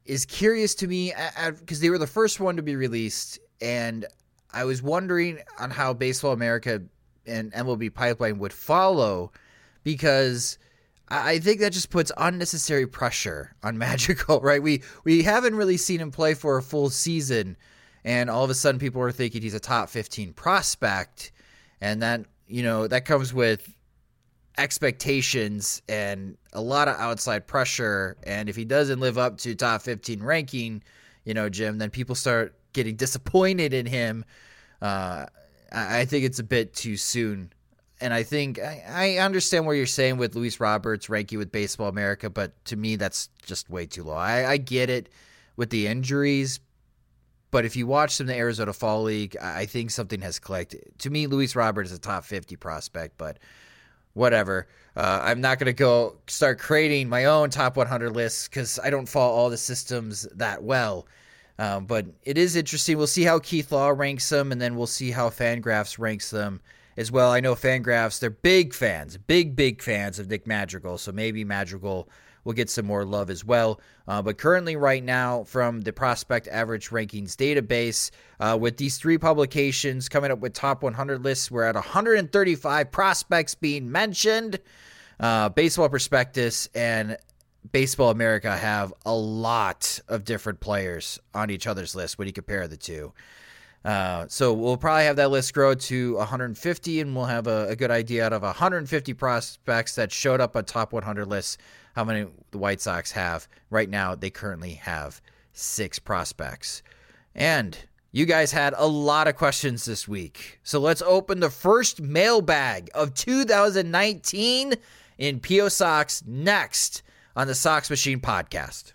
is curious to me because they were the first one to be released, and I was wondering on how Baseball America and MLB Pipeline would follow because I think that just puts unnecessary pressure on Magical, right? We we haven't really seen him play for a full season, and all of a sudden people are thinking he's a top 15 prospect, and that you know that comes with expectations and a lot of outside pressure. And if he doesn't live up to top 15 ranking, you know, Jim, then people start getting disappointed in him. Uh, I think it's a bit too soon. And I think I, I understand what you're saying with Luis Roberts ranking with Baseball America, but to me, that's just way too low. I, I get it with the injuries, but if you watch them in the Arizona Fall League, I think something has clicked. To me, Luis Roberts is a top 50 prospect, but whatever. Uh, I'm not going to go start creating my own top 100 lists because I don't follow all the systems that well. Um, but it is interesting. We'll see how Keith Law ranks them, and then we'll see how Fangraphs ranks them as well. I know Fangraphs, they're big fans, big, big fans of Nick Madrigal. So maybe Madrigal will get some more love as well. Uh, but currently, right now, from the Prospect Average Rankings database, uh, with these three publications coming up with top 100 lists, we're at 135 prospects being mentioned. Uh, Baseball Prospectus and Baseball America have a lot of different players on each other's list when you compare the two. Uh, so we'll probably have that list grow to 150, and we'll have a, a, good idea out of 150 prospects that showed up on top 100 lists how many the White Sox have. Right now, they currently have six prospects. And you guys had a lot of questions this week. So let's open the first mailbag of 2019 in PO Sox next on the Sox Machine podcast.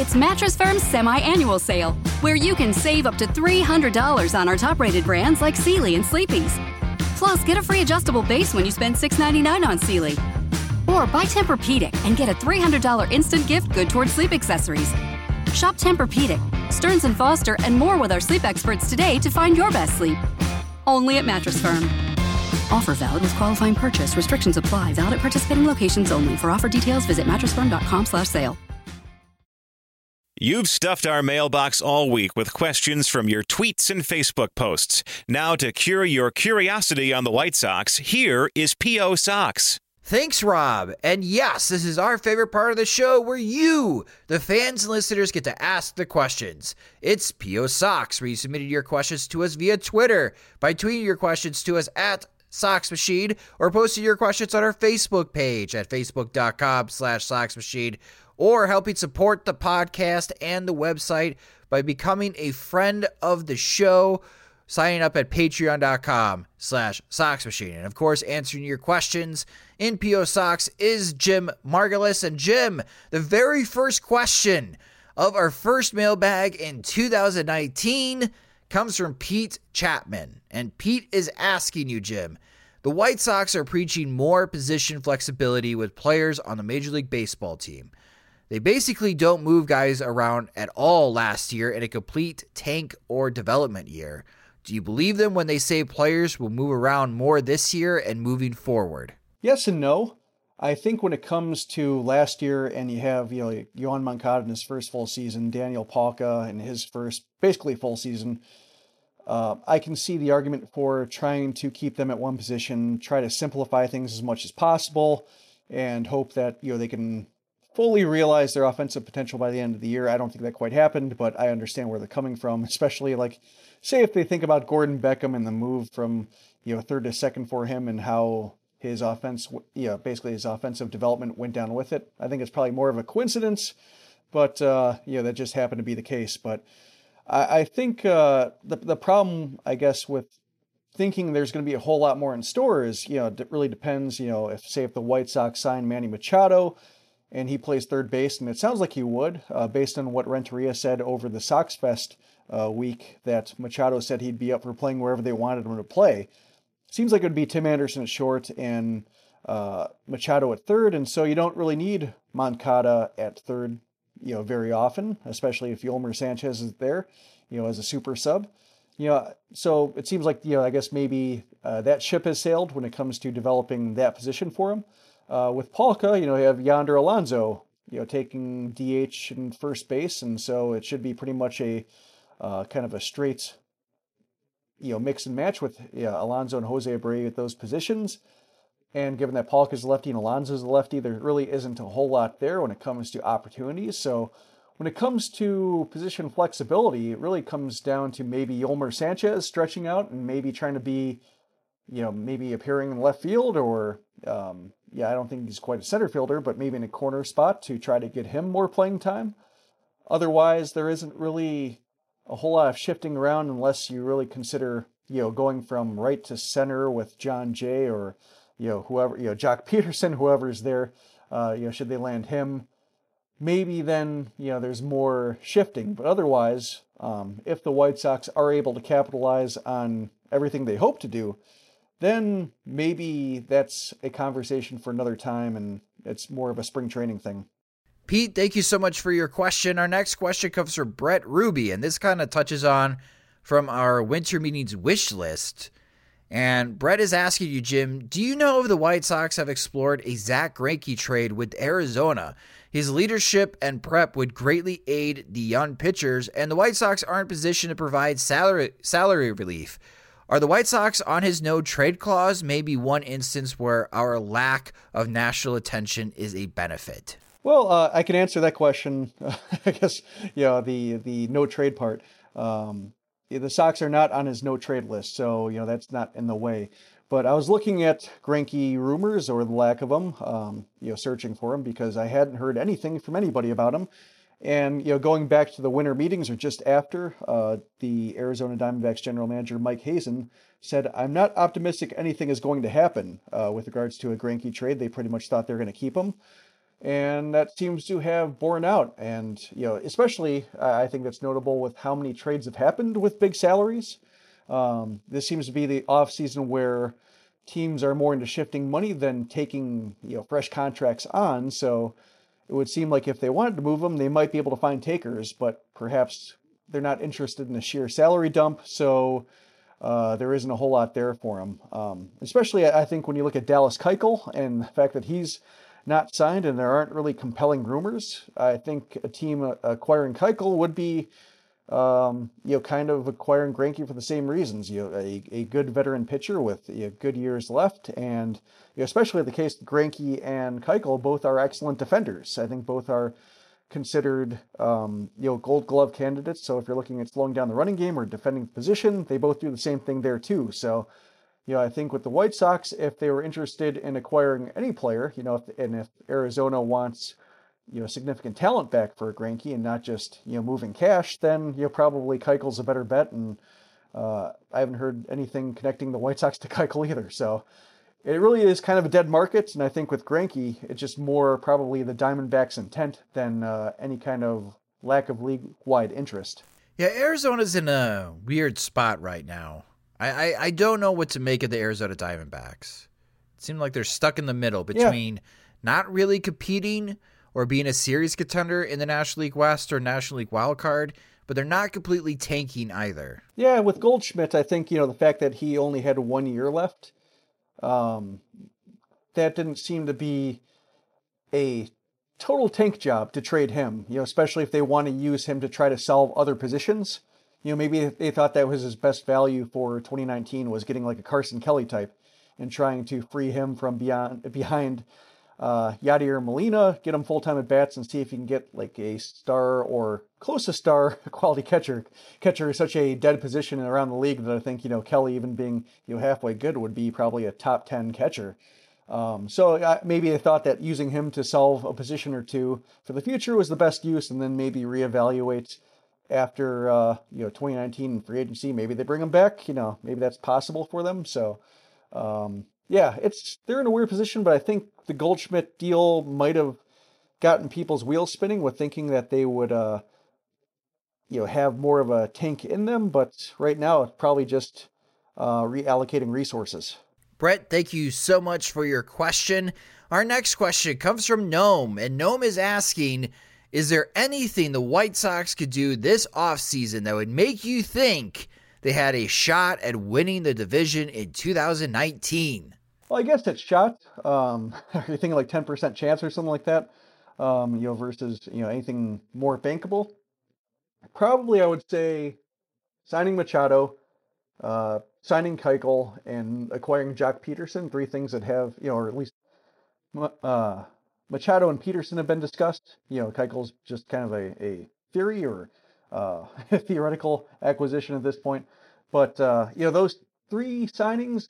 It's Mattress Firm's semi annual sale, where you can save up to $300 on our top rated brands like Sealy and Sleepy's. Plus, get a free adjustable base when you spend $6.99 on Sealy. Or buy Tempur-Pedic and get a $300 instant gift good towards sleep accessories. Shop Tempur-Pedic, Stearns & Foster, and more with our sleep experts today to find your best sleep. Only at Mattress Firm. Offer valid with qualifying purchase. Restrictions apply. Valid at participating locations only. For offer details, visit mattressfirm.com slash sale. You've stuffed our mailbox all week with questions from your tweets and Facebook posts. Now to cure your curiosity on the White Sox, here is P.O. Sox. Thanks, Rob. And yes, this is our favorite part of the show where you, the fans and listeners, get to ask the questions. It's PO Sox, where you submitted your questions to us via Twitter by tweeting your questions to us at Sox Machine or posting your questions on our Facebook page at facebook.com slash Sox Machine or helping support the podcast and the website by becoming a friend of the show signing up at patreon.com slash Sox Machine. And of course, answering your questions in PO Sox is Jim Margalus. And Jim, the very first question of our first mailbag in 2019 comes from Pete Chapman. And Pete is asking you, Jim, the White Sox are preaching more position flexibility with players on the Major League Baseball team. They basically don't move guys around at all last year in a complete tank or development year. Do you believe them when they say players will move around more this year and moving forward? Yes and no. I think when it comes to last year and you have, you know, Yoan Moncada in his first full season, Daniel Palka in his first basically full season, uh, I can see the argument for trying to keep them at one position, try to simplify things as much as possible, and hope that, you know, they can fully realize their offensive potential by the end of the year. I don't think that quite happened, but I understand where they're coming from, especially like say if they think about Gordon Beckham and the move from you know third to second for him and how his offense, you know, basically his offensive development went down with it. I think it's probably more of a coincidence, but uh, you know that just happened to be the case. But I, I think uh, the the problem, I guess, with thinking there's going to be a whole lot more in store is you know it really depends. You know, if say if the White Sox sign Manny Machado and he plays third base, and it sounds like he would, uh, based on what Renteria said over the Sox Fest uh, week that Machado said he'd be up for playing wherever they wanted him to play. Seems like it would be Tim Anderson at short and uh, Machado at third, and so you don't really need Moncada at third, you know, very often, especially if Yolmer Sanchez is there, you know, as a super sub. You know, so it seems like you know, I guess maybe uh, that ship has sailed when it comes to developing that position for him. Uh, with Palka, you know, you have Yonder Alonso, you know, taking DH in first base, and so it should be pretty much a uh, kind of a straight, you know, mix and match with yeah, Alonso and Jose Abreu at those positions. And given that Palka's lefty and Alonso's a lefty, there really isn't a whole lot there when it comes to opportunities. So when it comes to position flexibility, it really comes down to maybe Yolmer Sanchez stretching out and maybe trying to be, you know, maybe appearing in left field or, um, yeah, I don't think he's quite a center fielder, but maybe in a corner spot to try to get him more playing time. Otherwise, there isn't really a whole lot of shifting around unless you really consider, you know, going from right to center with John Jay or, you know, whoever, you know, Joc Pederson, whoever's there, uh, you know, should they land him, maybe then, you know, there's more shifting. But otherwise, um, if the White Sox are able to capitalize on everything they hope to do, then maybe that's a conversation for another time and it's more of a spring training thing. Pete, thank you so much for your question. Our next question comes from Brett Ruby, and this kind of touches on from our winter meetings wish list. And Brett is asking you, Jim, do you know if the White Sox have explored a Zack Greinke trade with Arizona? His leadership and prep would greatly aid the young pitchers, and the White Sox aren't positioned to provide salary salary relief. Are the White Sox on his no trade clause? Maybe one instance where our lack of national attention is a benefit. Well, uh, I can answer that question. I guess yeah, the the no trade part. Um, the Sox are not on his no trade list, so you know that's not in the way. But I was looking at Greinke rumors or the lack of them, um, you know, searching for him because I hadn't heard anything from anybody about him. And you know, going back to the winter meetings or just after, uh, the Arizona Diamondbacks general manager Mike Hazen said, "I'm not optimistic anything is going to happen uh, with regards to a Greinke trade. They pretty much thought they're going to keep him." and that seems to have borne out. And you know, especially I think that's notable with how many trades have happened with big salaries. Um, this seems to be the off season where teams are more into shifting money than taking you know fresh contracts on. So it would seem like if they wanted to move them, they might be able to find takers, but perhaps they're not interested in a sheer salary dump. So uh, there isn't a whole lot there for them. Um, especially, I think when you look at Dallas Keuchel and the fact that he's not signed and there aren't really compelling rumors. I think a team acquiring Keuchel would be um, you know, kind of acquiring Greinke for the same reasons. You know, a, a good veteran pitcher with you know, good years left, and you know, especially the case of Greinke and Keuchel, both are excellent defenders. I think both are considered um, you know Gold Glove candidates. So if you're looking at slowing down the running game or defending the position, they both do the same thing there too. So you know, I think with the White Sox, if they were interested in acquiring any player, you know, if, and if Arizona wants you know significant talent back for a Greinke and not just you know moving cash, then you know probably Keuchel's a better bet. And uh, I haven't heard anything connecting the White Sox to Keuchel either. So it really is kind of a dead market. And I think with Greinke, it's just more probably the Diamondbacks' intent than uh, any kind of lack of league wide interest. Yeah, Arizona's in a weird spot right now. I, I, I, don't know what to make of the Arizona Diamondbacks. It seems like they're stuck in the middle between yeah. not really competing or being a series contender in the National League West or National League wild card, but they're not completely tanking either. Yeah, with Goldschmidt, I think you know the fact that he only had one year left, um, that didn't seem to be a total tank job to trade him. You know, especially if they want to use him to try to solve other positions. You know, maybe they thought that was his best value for 2019 was getting like a Carson Kelly type and trying to free him from beyond behind uh, Yadier Molina, get him full time at bats and see if you can get like a star or close to star quality catcher. Catcher is such a dead position around the league that I think you know Kelly, even being you know halfway good, would be probably a top ten catcher. Um, so uh, maybe they thought that using him to solve a position or two for the future was the best use, and then maybe reevaluate after uh, you know 2019 free agency. Maybe they bring him back. You know, maybe that's possible for them. So um, yeah, it's they're in a weird position, but I think the Goldschmidt deal might have gotten people's wheels spinning with thinking that they would, uh, you know, have more of a tank in them. But right now, it's probably just uh, reallocating resources. Brett, thank you so much for your question. Our next question comes from Gnome, and Gnome is asking Is there anything the White Sox could do this offseason that would make you think they had a shot at winning the division in 2019? Well, I guess it's shot. Um, are you thinking like 10% chance or something like that? Um, you know, versus, you know, anything more bankable? Probably I would say signing Machado, uh, signing Keuchel, and acquiring Joc Pederson. Three things that have, you know, or at least uh, Machado and Pederson have been discussed. You know, Keuchel's just kind of a, a theory or uh, theoretical acquisition at this point. But, uh, you know, those three signings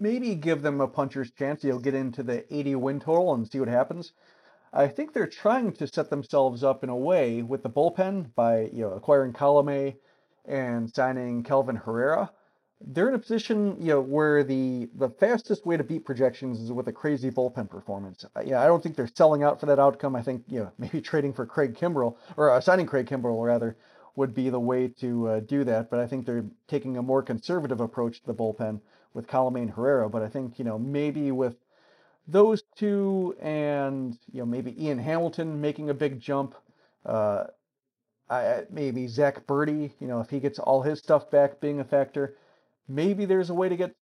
maybe give them a puncher's chance. You'll get into the 80 win total and see what happens. I think they're trying to set themselves up in a way with the bullpen by you know acquiring Colome and signing Kelvin Herrera. They're in a position you know where the the fastest way to beat projections is with a crazy bullpen performance. Yeah, I don't think they're selling out for that outcome. I think you know maybe trading for Craig Kimbrel or uh, signing Craig Kimbrel rather would be the way to uh, do that. But I think they're taking a more conservative approach to the bullpen with Colome and Herrera, but I think you know maybe with those two and you know maybe Ian Hamilton making a big jump, uh, I, maybe Zack Burdi, you know if he gets all his stuff back being a factor, maybe there's a way to get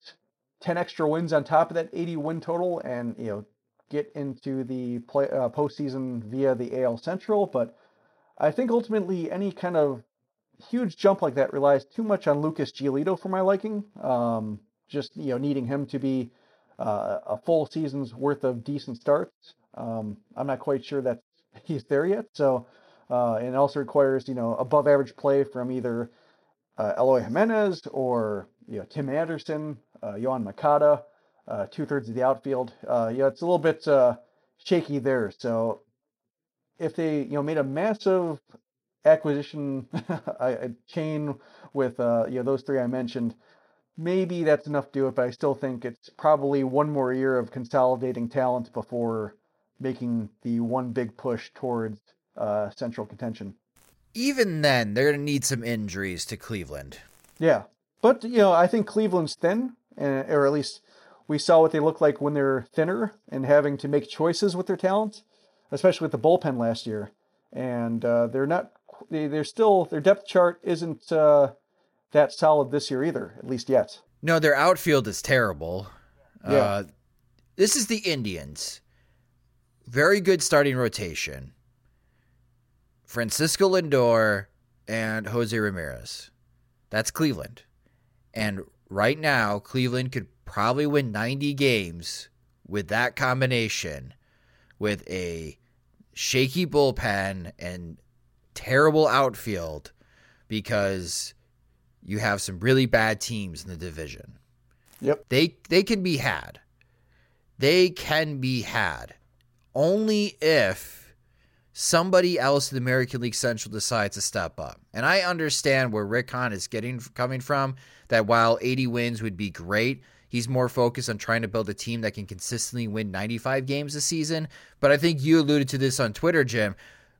ten extra wins on top of that 80 win total and you know get into the play uh, postseason via the AL Central, but I think ultimately any kind of huge jump like that relies too much on Lucas Giolito for my liking. Um, just you know needing him to be uh, a full season's worth of decent starts. Um, I'm not quite sure that he's there yet. So uh, and also requires you know above average play from either uh, Eloy Jimenez or you know Tim Anderson, uh, Yoan Moncada, uh, two thirds of the outfield. Uh, yeah, it's a little bit uh, shaky there. So if they you know made a massive acquisition chain with uh, you know those three I mentioned, maybe that's enough to do it, but I still think it's probably one more year of consolidating talent before making the one big push towards uh, central contention. Even then, they're going to need some injuries to Cleveland. Yeah. But, you know, I think Cleveland's thin, or at least we saw what they look like when they're thinner and having to make choices with their talent, especially with the bullpen last year. And uh, they're not, they're still, their depth chart isn't uh, that solid this year either, at least yet. No, their outfield is terrible. Yeah. Uh, this is the Indians. Very good starting rotation. Francisco Lindor, and Jose Ramirez. That's Cleveland. And right now, Cleveland could probably win 90 games with that combination with a shaky bullpen and terrible outfield because you have some really bad teams in the division. Yep. They they can be had. They can be had only if somebody else in the American League Central decides to step up. And I understand where Rick Hahn is getting coming from that while 80 wins would be great, he's more focused on trying to build a team that can consistently win 95 games a season. But I think you alluded to this on Twitter, Jim.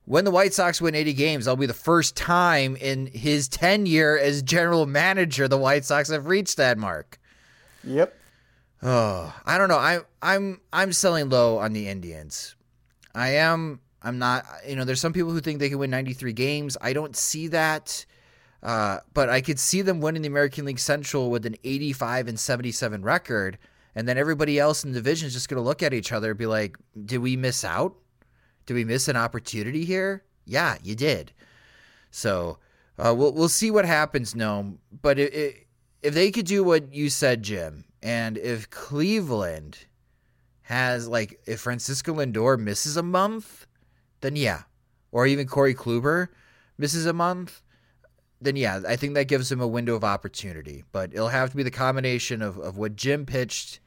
When the White Sox win 80 games, that'll be the first time in his tenure as general manager the White Sox have reached that mark. Yep. Oh, I don't know. I I'm I'm selling low on the Indians. I am I'm not you know, there's some people who think they can win 93 games. I don't see that. Uh, but I could see them winning the American League Central with an 85 and 77 record, and then everybody else in the division is just going to look at each other and be like, "Did we miss out? Did we miss an opportunity here? Yeah, you did." So uh, we'll we'll see what happens, Gnome. But it, it, if they could do what you said, Jim, and if Cleveland has like if Francisco Lindor misses a month, then yeah, or even Corey Kluber misses a month, then yeah, I think that gives him a window of opportunity. But it'll have to be the combination of, of what Jim pitched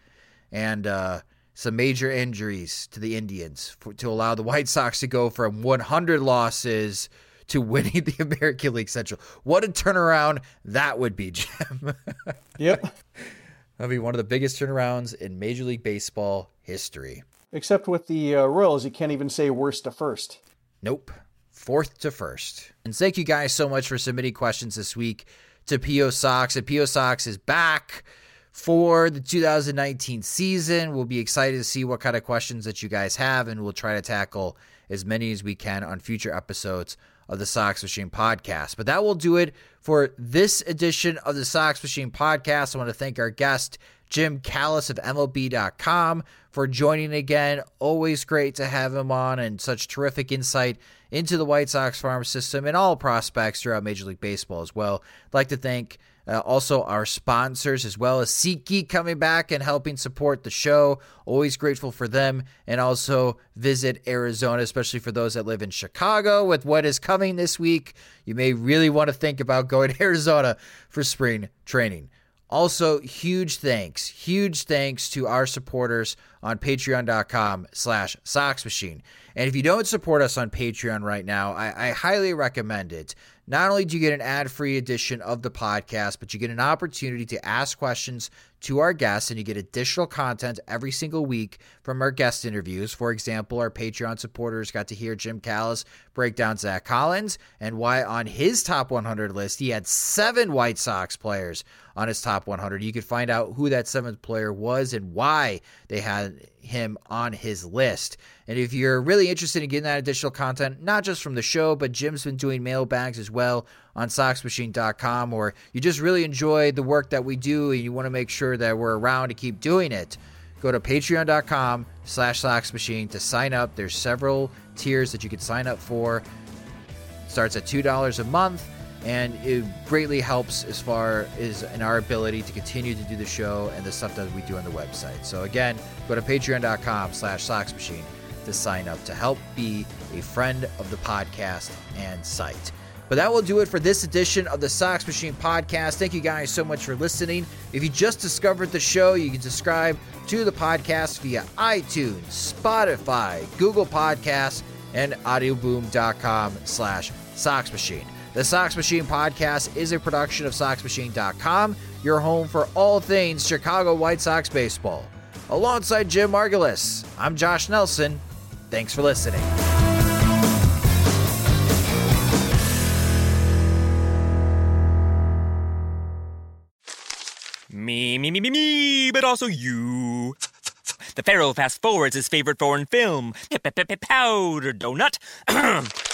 and uh, some major injuries to the Indians for, to allow the White Sox to go from 100 losses to winning the American League Central. What a turnaround that would be, Jim. Yep. That'd be one of the biggest turnarounds in Major League Baseball history. Except with the uh, Royals, you can't even say worst to first. Nope. Fourth to first. And thank you guys so much for submitting questions this week to PO Sox. And PO Sox is back for the 2019 season. We'll be excited to see what kind of questions that you guys have, and we'll try to tackle as many as we can on future episodes of the Sox Machine podcast. But that will do it for this edition of the Sox Machine podcast. I want to thank our guest, Jim Callis of MLB.com, for joining again. Always great to have him on and such terrific insight into the White Sox farm system and all prospects throughout Major League Baseball as well. I'd like to thank uh, also our sponsors as well as SeatGeek coming back and helping support the show. Always grateful for them. And also visit Arizona, especially for those that live in Chicago with what is coming this week. You may really want to think about going to Arizona for spring training. Also, huge thanks, huge thanks to our supporters on patreon.com slash soxmachine. And if you don't support us on Patreon right now, I, I highly recommend it. Not only do you get an ad free edition of the podcast, but you get an opportunity to ask questions to our guests and you get additional content every single week from our guest interviews. For example, our Patreon supporters got to hear Jim Callis break down Zack Collins and why on his top 100 list he had seven White Sox players on his top 100. You could find out who that seventh player was and why they had him on his list. And if you're really interested in getting that additional content, not just from the show, but Jim's been doing mailbags as well on SoxMachine.com, or you just really enjoy the work that we do and you want to make sure that we're around to keep doing it, go to patreon.com slash SoxMachine to sign up. There's several tiers that you can sign up for. starts at $2 a month and it greatly helps as far as in our ability to continue to do the show and the stuff that we do on the website. So again, go to patreon.com slash soxmachine to sign up to help be a friend of the podcast and site. But that will do it for this edition of the Sox Machine podcast. Thank you guys so much for listening. If you just discovered the show, you can subscribe to the podcast via iTunes, Spotify, Google Podcasts, and audioboom.com slash Sox Machine. The Sox Machine podcast is a production of SoxMachine.com, your home for all things Chicago White Sox baseball. Alongside Jim Margalus, I'm Josh Nelson. Thanks for listening. Me, me, me, me, me, but also you. The Pharaoh fast forwards his favorite foreign film, Powder Donut.